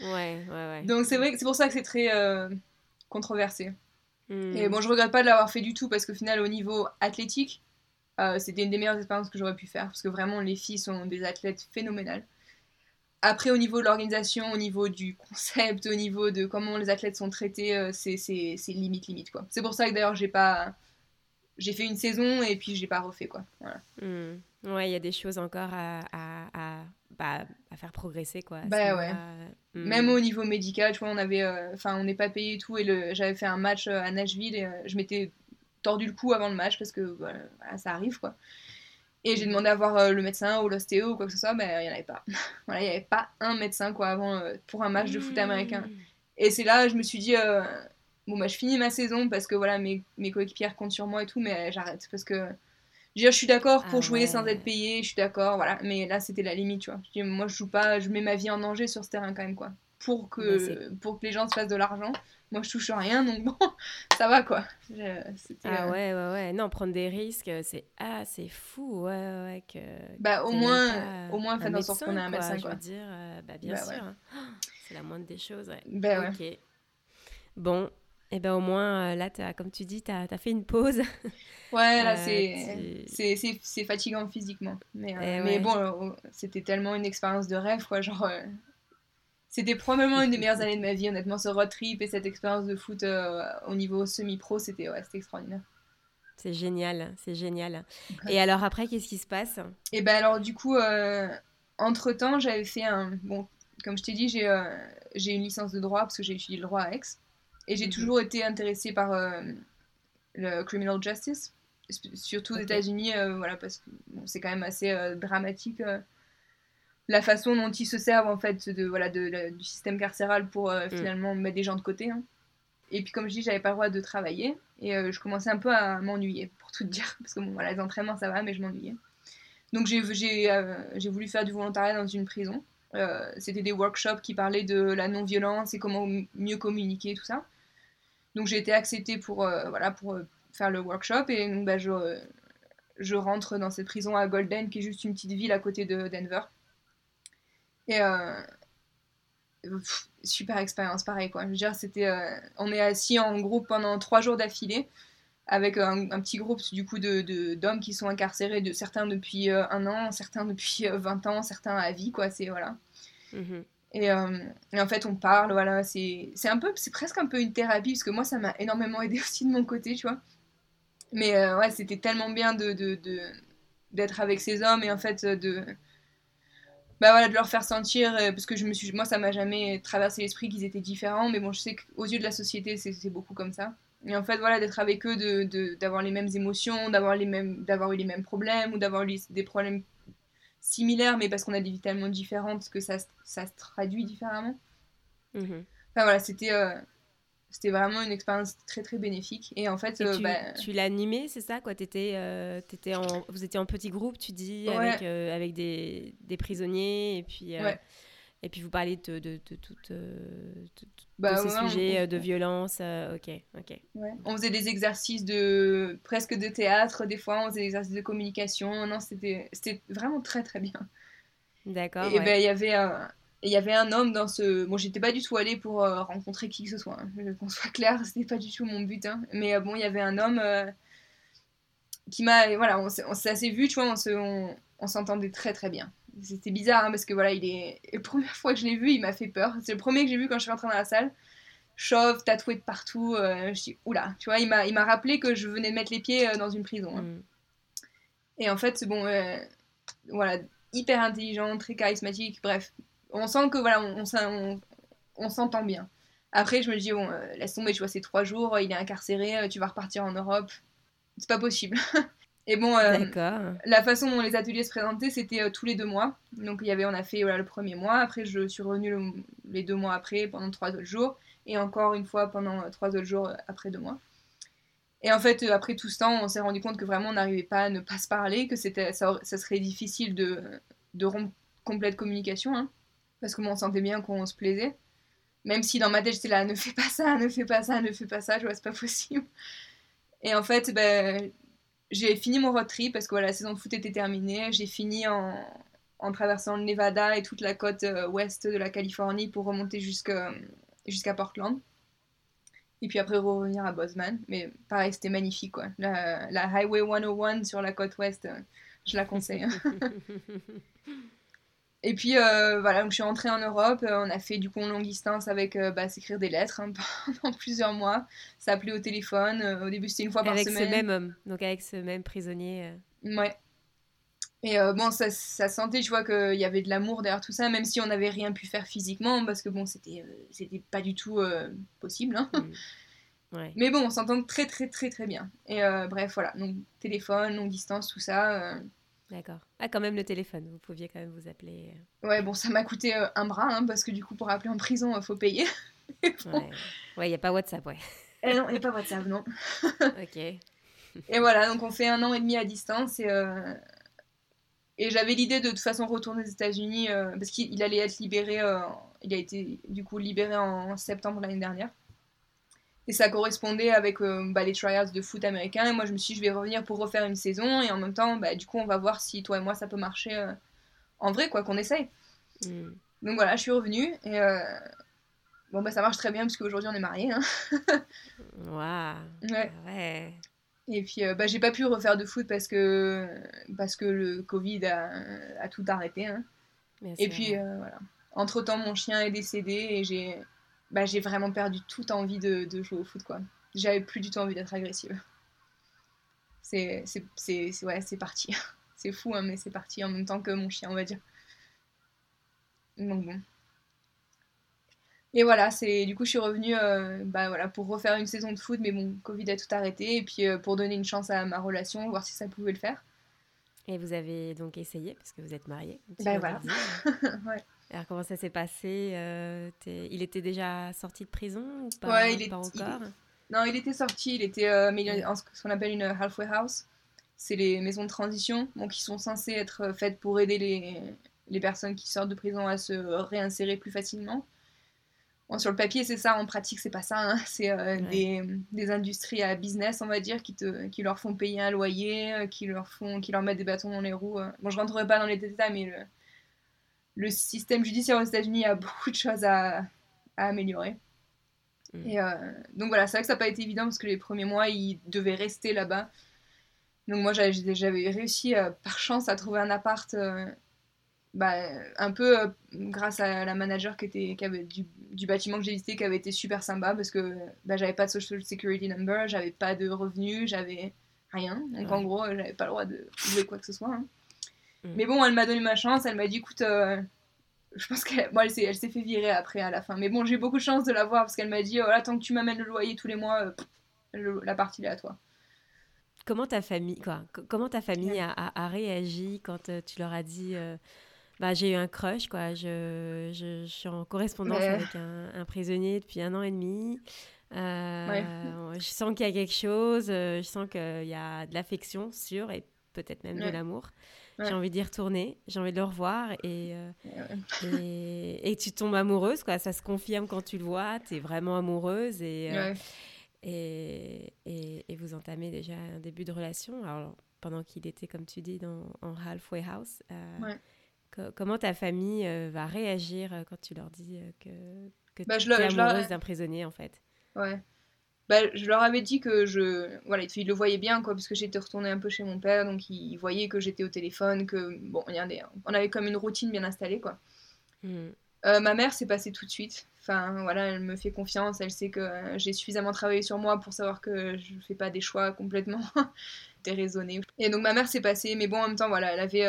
ouais, ouais, ouais. Donc c'est vrai, c'est pour ça que c'est très euh, controversé. Hmm. Et bon, je regrette pas de l'avoir fait du tout parce qu'au final au niveau athlétique, c'était une des meilleures expériences que j'aurais pu faire parce que vraiment les filles sont des athlètes phénoménales. Après, au niveau de l'organisation, au niveau du concept, au niveau de comment les athlètes sont traités, c'est limite, limite, quoi. C'est pour ça que d'ailleurs, j'ai pas j'ai fait une saison et puis je l'ai pas refait quoi. Voilà. Hmm. Ouais, il y a des choses encore à, à, à, bah, à faire progresser quoi. Bah ouais. Hmm. Même au niveau médical, tu vois, on avait, euh, enfin, on n'est pas payé et tout et j'avais fait un match euh, à Nashville et euh, je m'étais tordu le cou avant le match parce que voilà, ça arrive quoi. Et j'ai demandé à voir le médecin ou l'ostéo ou quoi que ce soit, mais il n'y en avait pas. (laughs) voilà, il n'y avait pas un médecin quoi avant pour un match de foot américain. Et c'est là, je me suis dit, bon, bah, je finis ma saison parce que voilà, mes, mes coéquipières comptent sur moi et tout, mais j'arrête parce que. Je, je suis d'accord pour ah jouer sans être payé, je suis d'accord, voilà. Mais là, c'était la limite, tu vois. Je dis, moi, je joue pas, je mets ma vie en danger sur ce terrain quand même, quoi. Pour que, bah, pour que les gens se fassent de l'argent. Moi, je touche rien, donc bon, (laughs) ça va, quoi. ah euh, ouais, ouais, ouais. Non, prendre des risques, c'est ah, c'est fou, ouais, ouais. Que bah, au moins, au moins, faire en sorte qu'on ait un médecin, quoi. Je veux dire, euh, bah, bien bah, sûr. Hein. (gasps) C'est la moindre des choses, ouais. Bah, ok. Bon, et eh ben au moins, euh, là, as, comme tu dis, tu as, as, fait une pause. (laughs) Ouais, là, euh, c'est fatigant physiquement. Mais, euh, eh bon, c'était tellement une expérience de rêve, quoi. Genre, c'était probablement une des meilleures années de ma vie, honnêtement. Ce road trip et cette expérience de foot au niveau semi-pro, c'était ouais, extraordinaire. C'est génial, c'est génial. Et alors après, qu'est-ce qui se passe? Et eh ben alors, du coup, entre-temps, j'avais fait un... Bon, comme je t'ai dit, j'ai une licence de droit parce que j'ai étudié le droit à Aix. Et j'ai mhm. toujours été intéressée par euh, le criminal justice, surtout aux États-Unis, euh, voilà, parce que c'est quand même assez euh, dramatique la façon dont ils se servent en fait de, voilà, de, du système carcéral pour mm. finalement mettre des gens de côté. Hein. Et puis comme je dis, j'avais pas le droit de travailler et je commençais un peu à m'ennuyer, pour tout dire, parce que bon, voilà, les entraînements ça va, mais je m'ennuyais. Donc j'ai voulu faire du volontariat dans une prison. C'était des workshops qui parlaient de la non-violence et comment mieux communiquer, tout ça. Donc j'ai été acceptée pour, euh, voilà, pour euh, faire le workshop et donc bah, je, je rentre dans cette prison à Golden, qui est juste une petite ville à côté de Denver. Et euh, super expérience, pareil quoi. Je veux dire, c'était, on est assis en groupe pendant trois jours d'affilée avec un, petit groupe du coup de, d'hommes qui sont incarcérés, de certains depuis un an, certains depuis 20 ans, certains à vie quoi. C'est voilà. Euh, et, en fait, on parle, voilà, c'est un peu, c'est presque un peu une thérapie, parce que moi, ça m'a énormément aidé (laughs) aussi de mon côté, tu vois. Mais euh, ouais, c'était tellement bien de, d'être avec ces hommes et en fait de bah voilà de leur faire sentir euh, parce que je me suis moi ça m'a jamais traversé l'esprit qu'ils étaient différents mais bon je sais qu'aux yeux de la société c'est beaucoup comme ça et en fait voilà d'être avec eux de d'avoir les mêmes émotions d'avoir eu les mêmes problèmes ou d'avoir eu des problèmes similaires, mais parce qu'on a des vies tellement différentes que ça, ça se traduit différemment. Mhm. Enfin voilà, c'était euh, c'était vraiment une expérience très très bénéfique. Et en fait, euh, tu, bah, tu l'as animé, c'est ça quoi? Étais, euh, étais en, Vous étiez en petit groupe, tu dis, avec, avec des, des, prisonniers, et puis. Et puis vous parlez de, de, de, euh, bah ces sujets euh, de violence. Euh, ok, ok. On faisait des exercices de presque de théâtre, des fois on faisait des exercices de communication. Non, c'était vraiment très très bien. D'accord. Et ben il y avait il y avait un homme dans ce. Bon, j'étais pas du tout allée pour rencontrer qui que ce soit. Hein. Qu'on soit clair, (laughs) c'était pas du tout mon but. Hein. Mais bon, il y avait un homme qui m'a. Voilà, on s'est assez vu, tu vois, on s'entendait on, très très bien c'était bizarre hein, parce que voilà, il est. La première fois que je l'ai vu, il m'a fait peur. C'est le premier que j'ai vu quand je suis rentrée dans la salle. Chauve, tatoué de partout. Euh, je dis, oula, tu vois, il m'a, il m'a rappelé que je venais de mettre les pieds euh, dans une prison. Hein. Mm. Et en fait, c'est bon, euh, voilà, hyper intelligent, très charismatique, bref. On sent que voilà, on, on, on, s'entend bien. Après, je me dis, bon, laisse tomber, tu vois, c'est trois jours, il est incarcéré, tu vas repartir en Europe. C'est pas possible. (laughs) Et bon, euh, la façon dont les ateliers se présentaient, c'était euh, tous les deux mois. Donc il y avait, on a fait voilà, le premier mois, après je suis revenue les deux mois après pendant trois autres jours, et encore une fois pendant euh, trois autres jours après deux mois. Et en fait, après tout ce temps, on s'est rendu compte que vraiment on n'arrivait pas à ne pas se parler, que c'était, ça, serait difficile de, de rompre complète communication, hein, parce que moi on sentait bien qu'on se plaisait. Même si dans ma tête j'étais là, ne fais pas ça, ne fais pas ça, ne fais pas ça, je vois, c'est pas (laughs) possible. Et en fait, ben, j'ai fini mon road trip parce que la saison de foot était terminée. J'ai fini en, traversant le Nevada et toute la côte euh, ouest de la Californie pour remonter jusqu'à Portland. Et puis après revenir à Bozeman. Mais pareil, c'était magnifique quoi. La, Highway 101 sur la côte ouest, euh, je la conseille. (laughs) Et puis euh, voilà, donc je suis rentrée en Europe, euh, on a fait du coup longue distance avec euh, bah, s'écrire des lettres hein, (laughs) pendant plusieurs mois, s'appeler au téléphone, au début c'était une fois par semaine. Avec ce même homme, donc avec ce même prisonnier. Ouais. Et bon, ça, ça sentait, je vois qu'il y avait de l'amour derrière tout ça, même si on n'avait rien pu faire physiquement, parce que bon, c'était c'était pas du tout possible. Hein. Mm. (laughs) Ouais. Mais bon, on s'entend très très très très bien. Et bref, voilà, donc téléphone, longue distance, tout ça. D'accord. Ah, quand même le téléphone, vous pouviez quand même vous appeler. Euh. Ouais, bon, ça m'a coûté euh, un bras, hein, parce que du coup, pour appeler en prison, il faut payer. (laughs) Ouais, il n'y a pas WhatsApp, ouais. Et eh non, il n'y a pas WhatsApp, non. (laughs) ok. Et voilà, donc on fait un an et demi à distance et, euh, et j'avais l'idée de, de toute façon retourner aux États-Unis euh, parce qu'il allait être libéré, euh, il a été du coup libéré en septembre l'année dernière. Et ça correspondait avec bah, les trials de foot américain. Et moi, je me suis dit, je vais revenir pour refaire une saison. Et en même temps, bah, du coup, on va voir si toi et moi, ça peut marcher en vrai, quoi, qu'on essaye. Mm. Donc voilà, je suis revenue. Et bon, bah, ça marche très bien parce qu'aujourd'hui, on est mariés. Hein. (laughs) Waouh! Ouais. ouais. Et puis, euh, bah, j'ai pas pu refaire de foot parce que, parce que le Covid a, a tout arrêté. Hein. Et puis, euh, voilà. Entre temps, mon chien est décédé et j'ai bah, vraiment perdu toute envie de, de, jouer au foot. quoi. J'avais plus du tout envie d'être agressive. C'est ouais, parti. (laughs) C'est fou, hein, mais c'est parti en même temps que mon chien, on va dire. Donc bon. Et voilà, c'est du coup je suis revenue euh, bah, voilà, pour refaire une saison de foot, mais bon, Covid a tout arrêté, et puis euh, pour donner une chance à ma relation, voir si ça pouvait le faire. Et vous avez donc essayé, parce que vous êtes mariés. Ben voilà. (laughs) ouais. Alors comment ça s'est passé euh, Il était déjà sorti de prison ou pas, ouais, il est, encore Non, il était sorti, il était mais en ce qu'on appelle une halfway house. C'est les maisons de transition, donc qui sont censées être faites pour aider les, les personnes qui sortent de prison à se réinsérer plus facilement sur le papier, c'est ça, en pratique, c'est pas ça. Hein. C'est euh, des, des, industries à business, on va dire, qui, te, qui leur font payer un loyer, euh, qui leur, font, qui leur mettent des bâtons dans les roues. Euh. Bon, je rentrerai pas dans les détails, mais le, le système judiciaire aux États-Unis a (laughs) beaucoup de choses à, à améliorer. Mm. Et donc voilà, c'est vrai que ça n'a pas été évident parce que les premiers mois, ils devaient rester là-bas. Donc moi, j'avais réussi par chance à trouver un appart bah, un peu euh, grâce à la manager qui était, qui avait, du, du, bâtiment que j'ai visité qui avait été super sympa parce que bah, j'avais pas de social security number, j'avais pas de revenus, j'avais rien. Donc en gros, j'avais pas le droit de louer quoi que ce soit. Hein. Mm. Mais bon, elle m'a donné ma chance, elle m'a dit écoute, euh, je pense qu'elle bon, elle s'est fait virer après à la fin. Mais bon, j'ai beaucoup de chance de la voir parce qu'elle m'a dit voilà, tant que tu m'amènes le loyer tous les mois, euh, la partie est à toi. Comment ta famille, quoi, comment ta famille a, a, réagi quand tu leur as dit bah, j'ai eu un crush, quoi. Je, je, suis en correspondance avec un, un, prisonnier depuis un an et demi. Euh, je sens qu'il y a quelque chose, je sens qu'il y a de l'affection sûre et peut-être même de l'amour. J'ai envie d'y retourner, j'ai envie de le revoir et, euh, et, et, tu tombes amoureuse, quoi. Ça se confirme quand tu le vois, tu es vraiment amoureuse et, et, et, vous entamez déjà un début de relation. Alors, pendant qu'il était, comme tu dis, dans, en halfway house comment ta famille euh, va réagir euh, quand tu leur dis euh, que, que bah, tu es amoureuse d'un prisonnier, en fait? Ouais. Bah, je leur avais dit que je. Voilà, ils le voyaient bien, quoi, parce que j'étais retournée un peu chez mon père, donc ils, voyaient que j'étais au téléphone, que. Bon, regardez, on avait comme une routine bien installée, quoi. Hmm. ma mère s'est passée tout de suite. Enfin, voilà, elle me fait confiance, elle sait que j'ai suffisamment travaillé sur moi pour savoir que je fais pas des choix complètement (laughs) déraisonnés. Et donc ma mère s'est passée, mais bon, en même temps, voilà, elle avait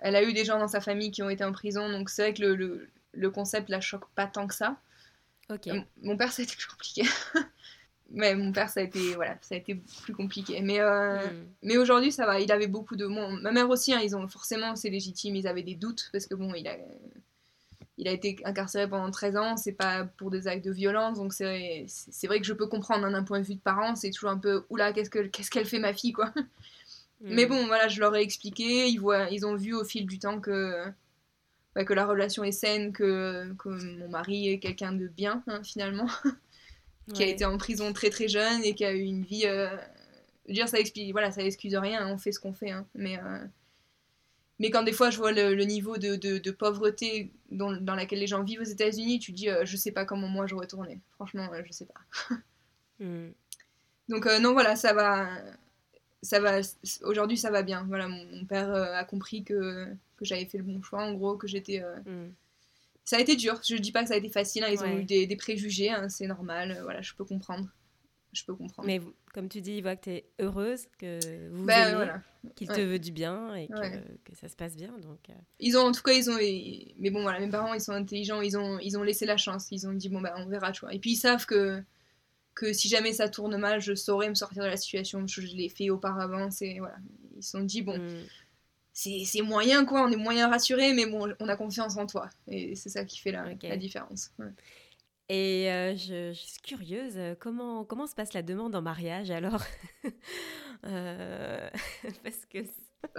elle a eu des gens dans sa famille qui ont été en prison, donc c'est vrai que le, le, concept la choque pas tant que ça. Ok. Mon père, ça a été plus compliqué. Mais mon père, ça a été, voilà, ça a été plus compliqué. Mais, euh, hmm. mais aujourd'hui, ça va. Il avait beaucoup de. Bon, ma mère aussi, hein, ils ont forcément, c'est légitime, ils avaient des doutes parce que bon, il a, il a été incarcéré pendant 13 ans, c'est pas pour des actes de violence, donc c'est vrai que je peux comprendre hein, d'un point de vue de parent, c'est toujours un peu oula, qu'est-ce qu'elle fait ma fille, quoi. Mais mm. bon, voilà, je leur ai expliqué. Ils, voient, ils ont vu au fil du temps que, bah, que la relation est saine, que, que mon mari est quelqu'un de bien, hein, finalement. (laughs) qui a été en prison très très jeune et qui a eu une vie. Euh... dire, ça explique, voilà, ça excuse rien, on fait ce qu'on fait. Hein, mais, euh, mais quand des fois je vois le, niveau de, de, pauvreté dans, dans, laquelle les gens vivent aux États-Unis, tu te dis, euh, je sais pas comment moi j'aurais tourné. Franchement, euh, je sais pas. (laughs) mm. Donc, non, voilà, ça va ça va aujourd'hui ça va bien voilà mon, père euh, a compris que, que j'avais fait le bon choix en gros que j'étais euh, mm. Ça a été dur. Je dis pas que ça a été facile hein, ils ont eu des, des préjugés hein, c'est normal. Euh, voilà je peux comprendre. Je peux comprendre. Mais comme tu dis il voit que tu es heureuse que vous ben, voilà. qu'il te veut du bien et que, que, ça se passe bien donc ils ont en tout cas ils ont mais bon voilà mes parents ils sont intelligents. Ils ont ils ont laissé la chance. Ils ont dit bon bah on verra tu vois. Et puis ils savent que que si jamais ça tourne mal, je saurais me sortir de la situation. Je, je l'ai fait auparavant. C'est voilà, ils se sont dit bon, mm. C'est moyen quoi, on est moyen rassuré, mais bon, on a confiance en toi. Et c'est ça qui fait la, la différence. Et je, suis curieuse, comment, comment se passe la demande en mariage alors? (laughs) (laughs) Parce que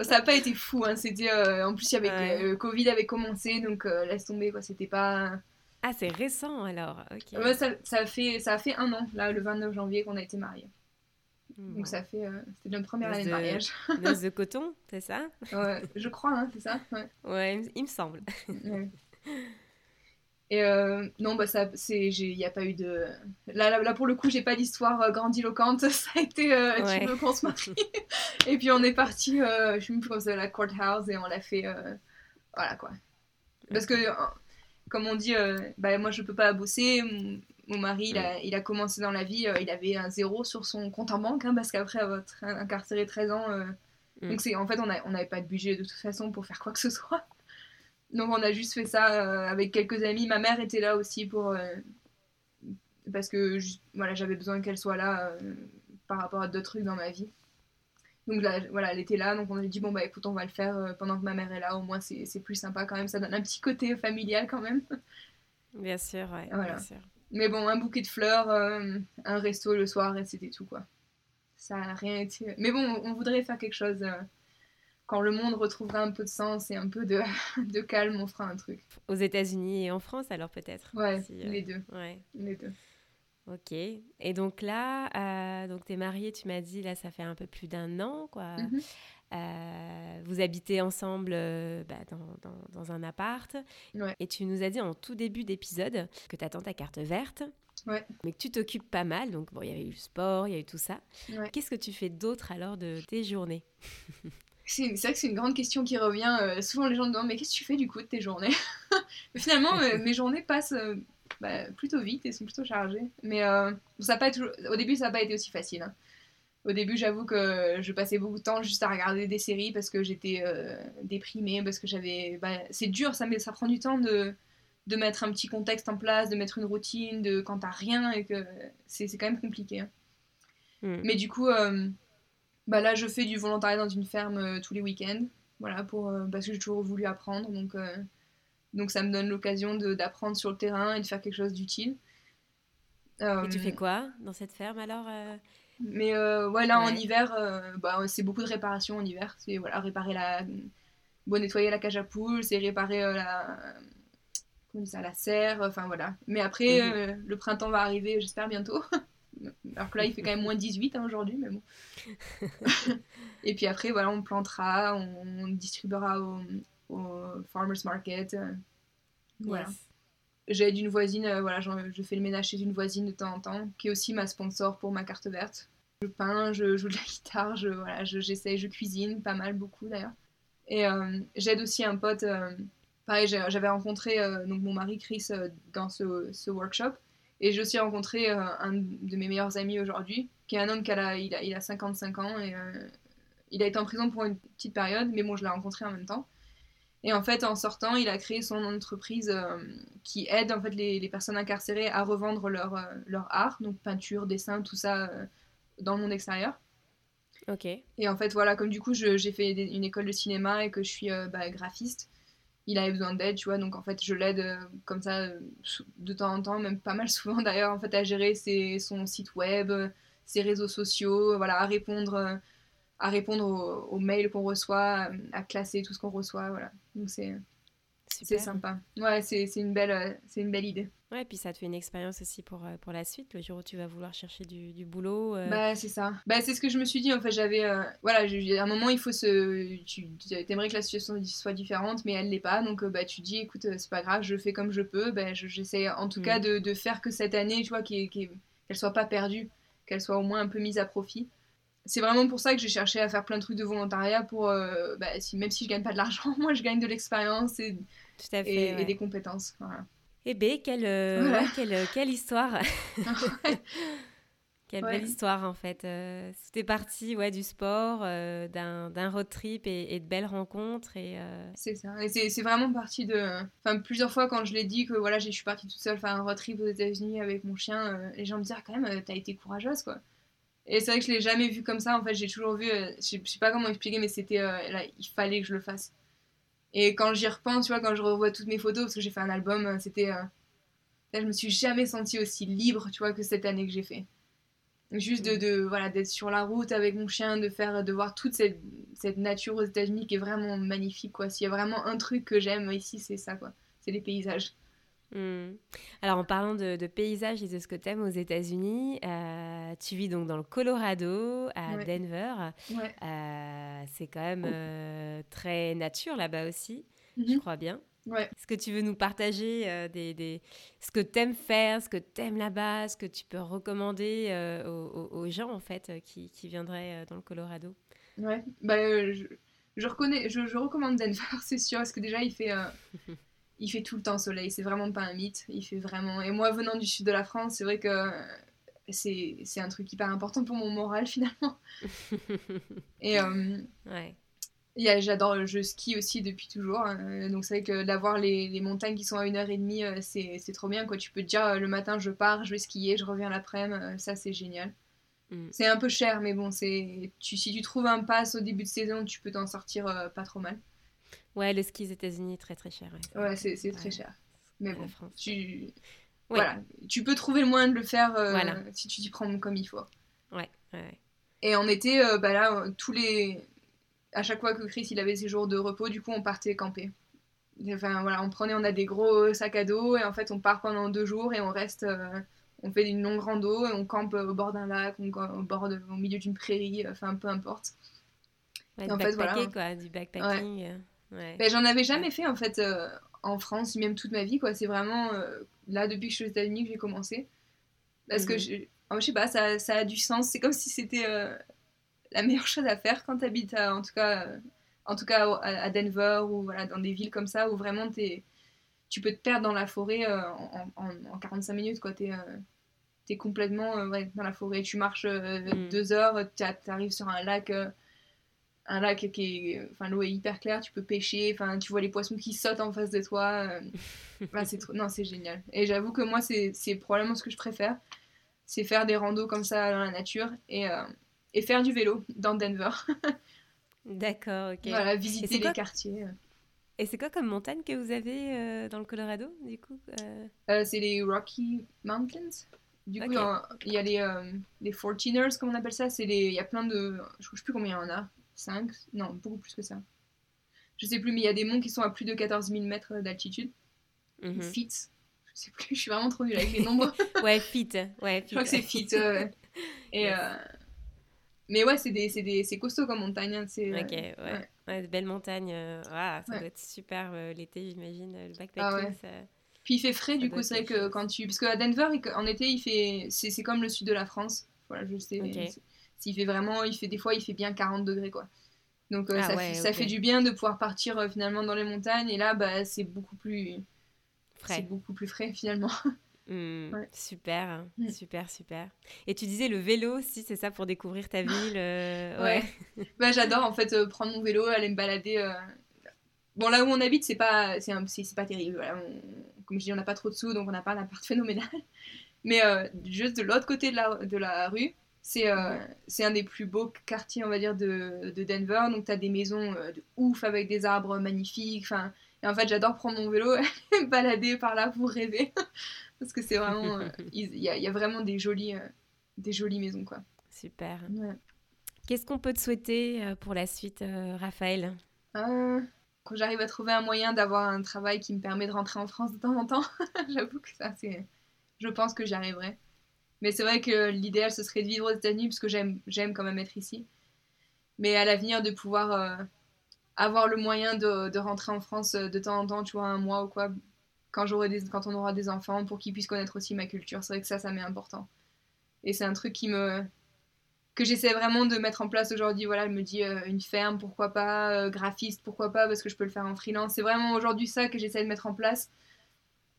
ça n'a pas été fou, hein. c'était en plus le Covid avait commencé, donc laisse tomber quoi, c'était pas. Ah c'est récent alors, ok. ça, ça, fait ça a fait un an là, le 29 janvier qu'on a été mariés. Donc ça fait, c'était notre première année de, mariage. (laughs) Noce de coton, c'est ça? Ouais, je crois, hein, c'est ça. Ouais, ouais il me semble. Et euh, non, bah ça, c'est, il n'y a pas eu de. Là, là, pour le coup, j'ai pas d'histoire euh, grandiloquente. (laughs) Ça a été, euh, tu veux qu'on se marie (laughs) Et puis on est parti, je même plus comment c'est, la courthouse et on l'a fait, voilà quoi. Parce que, comme on dit, bah moi je peux pas bosser. Mon, mari, il a, il a, commencé dans la vie, il avait un zéro sur son compte en banque, hein, parce qu'après avoir incarcéré 13 ans, mm. donc c'est en fait on n'avait pas de budget de toute façon pour faire quoi que ce soit. (laughs) Donc on a juste fait ça euh, avec quelques amis. Ma mère était là aussi pour euh, parce que voilà j'avais besoin qu'elle soit là euh, par rapport à d'autres trucs dans ma vie. Donc là, voilà, elle était là, donc on a dit bon bah écoute on va le faire pendant que ma mère est là, au moins c'est plus sympa quand même, ça donne un petit côté familial quand même. Bien sûr, ouais. Bien sûr. Mais bon, un bouquet de fleurs, un resto le soir et c'était tout quoi. Ça n'a rien été. Mais bon, on voudrait faire quelque chose quand le monde retrouvera un peu de sens et un peu de, (laughs) de calme, on fera un truc. Aux États-Unis et en France, alors peut-être Ouais, euh, les deux. Ouais. Les deux. Ok. Et donc là, euh, donc es mariée, tu m'as dit, là, ça fait un peu plus d'un an, quoi. Mhm. Euh, vous habitez ensemble euh, bah, dans, dans, dans, un appart. Ouais. Et tu nous as dit en tout début d'épisode que tu attends ta carte verte. Ouais. Mais que tu t'occupes pas mal. Donc, bon, il y avait eu le sport, il y a eu tout ça. Qu'est-ce que tu fais d'autre alors de tes journées? (laughs) C'est vrai que c'est une grande question qui revient. Euh, souvent, les gens me demandent Mais qu'est-ce que tu fais du coup de tes journées? (laughs) Mais finalement, (laughs) mes journées passent bah, plutôt vite et sont plutôt chargées. Mais ça pas au début, ça n'a pas été aussi facile. Hein. Au début, j'avoue que je passais beaucoup de temps juste à regarder des séries parce que j'étais déprimée, parce que j'avais. Bah, c'est dur, ça, ça prend du temps de, de mettre un petit contexte en place, de mettre une routine, de quand t'as rien et que c'est quand même compliqué. Hein. Hmm. Mais du coup bah là, je fais du volontariat dans une ferme euh, tous les week-ends, voilà, pour, euh, parce que j'ai toujours voulu apprendre. Donc, euh, donc ça me donne l'occasion d'apprendre sur le terrain et de faire quelque chose d'utile. et tu fais quoi dans cette ferme alors Mais voilà, en hiver, bah, c'est beaucoup de réparation en hiver. C'est voilà, réparer la. Bon, nettoyer la cage à poules, c'est réparer la. Comment ça, la serre, enfin voilà. Mais après, mhm. le printemps va arriver, j'espère bientôt. (laughs) Alors que là, il fait quand même moins 18 hein, aujourd'hui, mais bon. (laughs) et puis après, voilà, on plantera, on, distribuera au, farmers market. Euh, voilà. J'aide une voisine, euh, voilà, je fais le ménage chez une voisine de temps en temps, qui est aussi ma sponsor pour ma carte verte. Je peins, je joue de la guitare, je, voilà, j'essaye, je, cuisine, pas mal, beaucoup d'ailleurs. Et euh, j'aide aussi un pote, pareil, j'avais rencontré donc mon mari Chris dans ce, ce workshop. Et j'ai aussi rencontré euh, un de mes meilleurs amis aujourd'hui, qui est un homme qui a, il a, il a 55 ans et euh, il a été en prison pour une petite période, mais bon, je l'ai rencontré en même temps. Et en fait, en sortant, il a créé son entreprise euh, qui aide en fait les, les, personnes incarcérées à revendre leur, leur art, donc peinture, dessin, tout ça dans le monde extérieur. Ok. Et en fait, voilà, comme du coup, j'ai fait une école de cinéma et que je suis bah, graphiste, il avait besoin d'aide, tu vois. Donc en fait, je l'aide euh, comme ça euh, de temps en temps, même pas mal (laughs) souvent d'ailleurs, en fait, à gérer ses, son site web, ses réseaux sociaux, voilà, à répondre, à répondre aux, aux mails qu'on reçoit, à classer tout ce qu'on reçoit, voilà. Donc c'est c'est sympa. Ouais, c'est une, belle, euh, c'est une belle idée. Ouais, et puis ça te fait une expérience aussi pour, euh, pour la suite, le jour où tu vas vouloir chercher du, du boulot. Euh. Bah, c'est ça. Bah, c'est ce que je me suis dit. En fait, j'avais. voilà, à un moment, il faut se. Tu aimerais que la situation soit différente, mais elle l'est pas. Donc, bah, tu dis, écoute, c'est pas grave, je fais comme je peux. Bah, j'essaie en tout cas mm. de, de, faire que cette année, tu vois, qu'elle soit pas perdue, qu'elle soit au moins un peu mise à profit c'est vraiment pour ça que j'ai cherché à faire plein de trucs de volontariat pour bah, si, même si je gagne pas de l'argent (laughs) moi je gagne de l'expérience et tout à fait, et, des compétences. Voilà. Eh bien, quelle, euh, quelle, quelle, histoire (laughs) (laughs) Quelle belle histoire en fait. Euh, C'était parti ouais, du sport, euh, d'un road trip et, de belles rencontres. et C'est ça. Et c'est vraiment parti de. Enfin, plusieurs fois quand je l'ai dit que voilà, je suis partie toute seule faire un road trip aux États-Unis avec mon chien, les gens me disaient ah, quand même, t'as été courageuse quoi. Et c'est vrai que je l'ai jamais vu comme ça. En fait, j'ai toujours vu. je sais pas comment expliquer, mais c'était. il fallait que je le fasse. Et quand j'y repense, tu vois, quand je revois toutes mes photos, parce que j'ai fait un album, euh, c'était. Euh, je me suis jamais sentie aussi libre, tu vois, que cette année que j'ai fait. Juste de, de voilà d'être sur la route avec mon chien, de faire, de voir toute cette, cette nature aux États-Unis qui est vraiment magnifique, quoi. S'il y a vraiment un truc que j'aime ici, c'est ça, quoi. C'est les paysages. Hmm. Alors en parlant de, paysages et de ce que tu aimes aux États-Unis, euh, tu vis donc dans le Colorado, à Denver. Euh, c'est quand même euh, très nature là-bas aussi, je mhm. crois bien. Est-ce que tu veux nous partager des, ce que tu aimes faire, ce que tu aimes là-bas, ce que tu peux recommander aux, gens en fait qui, qui viendraient dans le Colorado? Ouais, bah, je, reconnais, je, je recommande Denver, (laughs) c'est sûr, parce que déjà il fait (laughs) il fait tout le temps soleil, c'est vraiment pas un mythe. Il fait vraiment. Et moi, venant du sud de la France, c'est vrai que c'est, un truc hyper important pour mon moral (laughs) finalement. (laughs) et euh, ouais. j'adore, je skie aussi depuis toujours. Hein. donc c'est vrai que d'avoir les, les, montagnes qui sont à une heure et demie, euh, c'est, c'est trop bien. Quoi. Tu peux te dire le matin je pars, je vais skier, je reviens l'après-midi, euh, ça c'est génial. Mm. C'est un peu cher, mais bon, c'est tu, si tu trouves un pass au début de saison, tu peux t'en sortir pas trop mal. Ouais, le ski aux États-Unis, très très cher. Ouais, c'est très cher. Mais bon, tu... Voilà, tu peux trouver le moyen de le faire euh, si tu t'y prends comme il faut. Ouais, ouais. Et en été, euh, bah là, euh, tous les... À chaque fois que Chris il avait ses jours de repos, du coup, on partait camper. Enfin, voilà, on prenait, on a des gros sacs à dos, et en fait, on part pendant deux jours, et on reste... on fait une longue rando, et on campe au bord d'un lac, on, au, bord au milieu d'une prairie, enfin, peu importe. Ouais, en fait, voilà. quoi, du backpacking. Ben, j'en avais jamais fait en fait euh, en France, même toute ma vie. quoi. C'est vraiment euh, là, depuis que je suis aux États-Unis, que j'ai commencé. Parce que mhm. je, oh, je sais pas, ça, ça, a du sens. C'est comme si c'était euh, la meilleure chose à faire quand tu habites, en tout cas, en tout cas à, Denver ou voilà, dans des villes comme ça où vraiment es, tu peux te perdre dans la forêt en, en, 45 minutes. Tu es, es, complètement dans la forêt. Tu marches mhm. deux heures, tu arrives sur un lac un lac qui est. Enfin, l'eau est hyper claire, tu peux pêcher, enfin, tu vois les poissons qui sautent en face de toi. Euh, c'est trop... Non, c'est génial. Et j'avoue que moi, c'est probablement ce que je préfère. C'est faire des randos comme ça dans la nature et, euh, et faire du vélo dans Denver. (laughs) D'accord, ok. Voilà, visiter les quartiers. Et c'est quoi comme montagne que vous avez euh, dans le Colorado, du coup C'est les Rocky Mountains. Du coup, il y a les, les 14ers, comme on appelle ça. Il y a plein de... Je ne sais plus combien il y en a 5, non, beaucoup plus que ça. Je sais plus, mais il y a des monts qui sont à plus de 14 000 mètres d'altitude. Mm Fit, je sais plus, je suis vraiment trop nulle avec les nombres. (laughs) ouais, fit, ouais. Je crois que c'est fit. Et, euh, Mais ouais, c'est des, des, costaud comme montagne. Hein, c'est, ok, ouais. ouais. de belles montagnes. Euh, ça doit être super euh, l'été, j'imagine. Le backpacking, ah Puis il fait frais, du coup, c'est vrai que quand tu. Parce qu'à Denver, en été, il fait. C'est comme le sud de la France. Voilà, je sais. S'il fait vraiment, il fait des fois, il fait bien 40 degrés quoi. Donc euh, ah ça, fait, ça, fait, du bien de pouvoir partir euh, finalement dans les montagnes et là bah, c'est beaucoup plus frais. C'est beaucoup plus frais finalement. (laughs) Hmm, super, hmm. super, super. Et tu disais le vélo aussi, c'est ça pour découvrir ta ville euh, Ouais. (laughs) bah, J'adore en fait prendre mon vélo, aller me balader. Bon, là où on habite, c'est pas, c'est, pas terrible. comme je dis, on n'a pas trop de sous donc on n'a pas un appart phénoménal. (laughs) Mais juste de l'autre côté de la, de la rue, c'est un des plus beaux quartiers, on va dire, de, de Denver. Donc, tu as des maisons euh, de ouf avec des arbres magnifiques. Enfin, et en fait, j'adore prendre mon vélo (laughs) et me balader par là pour rêver. (laughs) Parce que c'est vraiment. Euh, (laughs) il y, y, a vraiment des jolies, des jolies maisons, quoi. Super. Qu'est-ce qu'on peut te souhaiter pour la suite, Raphaël? Quand j'arrive à trouver un moyen d'avoir un travail qui me permet de rentrer en France de temps en temps, j'avoue que ça, c'est. Je pense que j'y arriverai. Mais c'est vrai que l'idéal, ce serait de vivre aux États-Unis, parce que j'aime quand même être ici. Mais à l'avenir, de pouvoir euh, avoir le moyen de, rentrer en France euh, de temps en temps, tu vois, un mois ou quoi, quand, quand on aura des enfants, pour qu'ils puissent connaître aussi ma culture. C'est vrai que ça, ça m'est important. Et c'est un truc qui me que j'essaie vraiment de mettre en place aujourd'hui. Voilà, elle me dit euh, une ferme, pourquoi pas, graphiste, pourquoi pas, parce que je peux le faire en freelance. C'est vraiment aujourd'hui ça que j'essaie de mettre en place,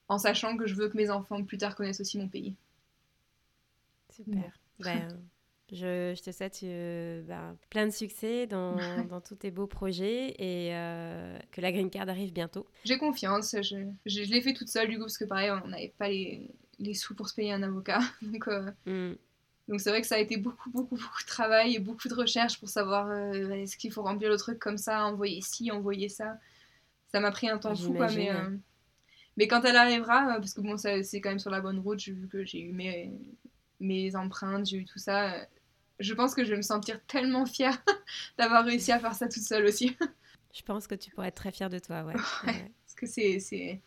en sachant que je veux que mes enfants plus tard connaissent aussi mon pays. Super. Ben, je, je, te souhaite euh, ben, plein de succès dans, (laughs) dans, tous tes beaux projets et euh, que la green card arrive bientôt. J'ai confiance. Je, je, l'ai fait toute seule du coup parce que pareil, on n'avait pas les, les, sous pour se payer un avocat. (laughs) Donc euh, mm. donc c'est vrai que ça a été beaucoup, beaucoup, beaucoup de travail et beaucoup de recherche pour savoir est-ce qu'il faut remplir le truc comme ça, envoyer ci, envoyer ça. Ça m'a pris un temps fou quoi, mais Mais quand elle arrivera, parce que bon, c'est quand même sur la bonne route, vu que j'ai eu mes, mes empreintes, j'ai eu tout ça, je pense que je vais me sentir tellement fière (laughs) d'avoir réussi à faire ça toute seule aussi. (laughs) je pense que tu pourrais être très fière de toi, ouais. Parce que c'est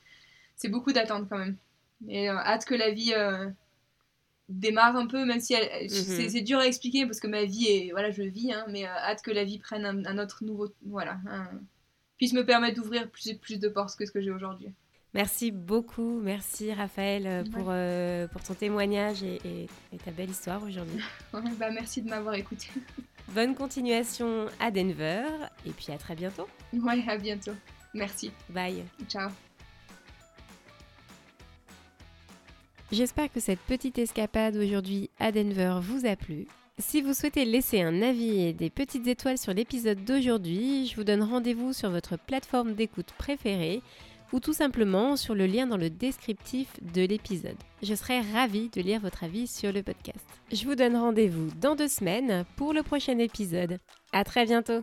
beaucoup d'attente quand même. Et euh, hâte que la vie euh, démarre un peu, même si mhm. c'est dur à expliquer parce que ma vie est. Voilà, je vis, hein, mais euh, hâte que la vie prenne un, autre nouveau. Voilà. puisse me permettre d'ouvrir plus, plus de portes que ce que j'ai aujourd'hui. Merci beaucoup, merci Raphaël pour, pour ton témoignage et, ta belle histoire aujourd'hui. (laughs) bah, merci de m'avoir écouté. (laughs) Bonne continuation à Denver et puis à très bientôt. Ouais, à bientôt. Merci. Bye. Ciao. J'espère que cette petite escapade aujourd'hui à Denver vous a plu. Si vous souhaitez laisser un avis et des petites étoiles sur l'épisode d'aujourd'hui, je vous donne rendez-vous sur votre plateforme d'écoute préférée ou tout simplement sur le lien dans le descriptif de l'épisode. Je serai ravie de lire votre avis sur le podcast. Je vous donne rendez-vous dans deux semaines pour le prochain épisode. À très bientôt!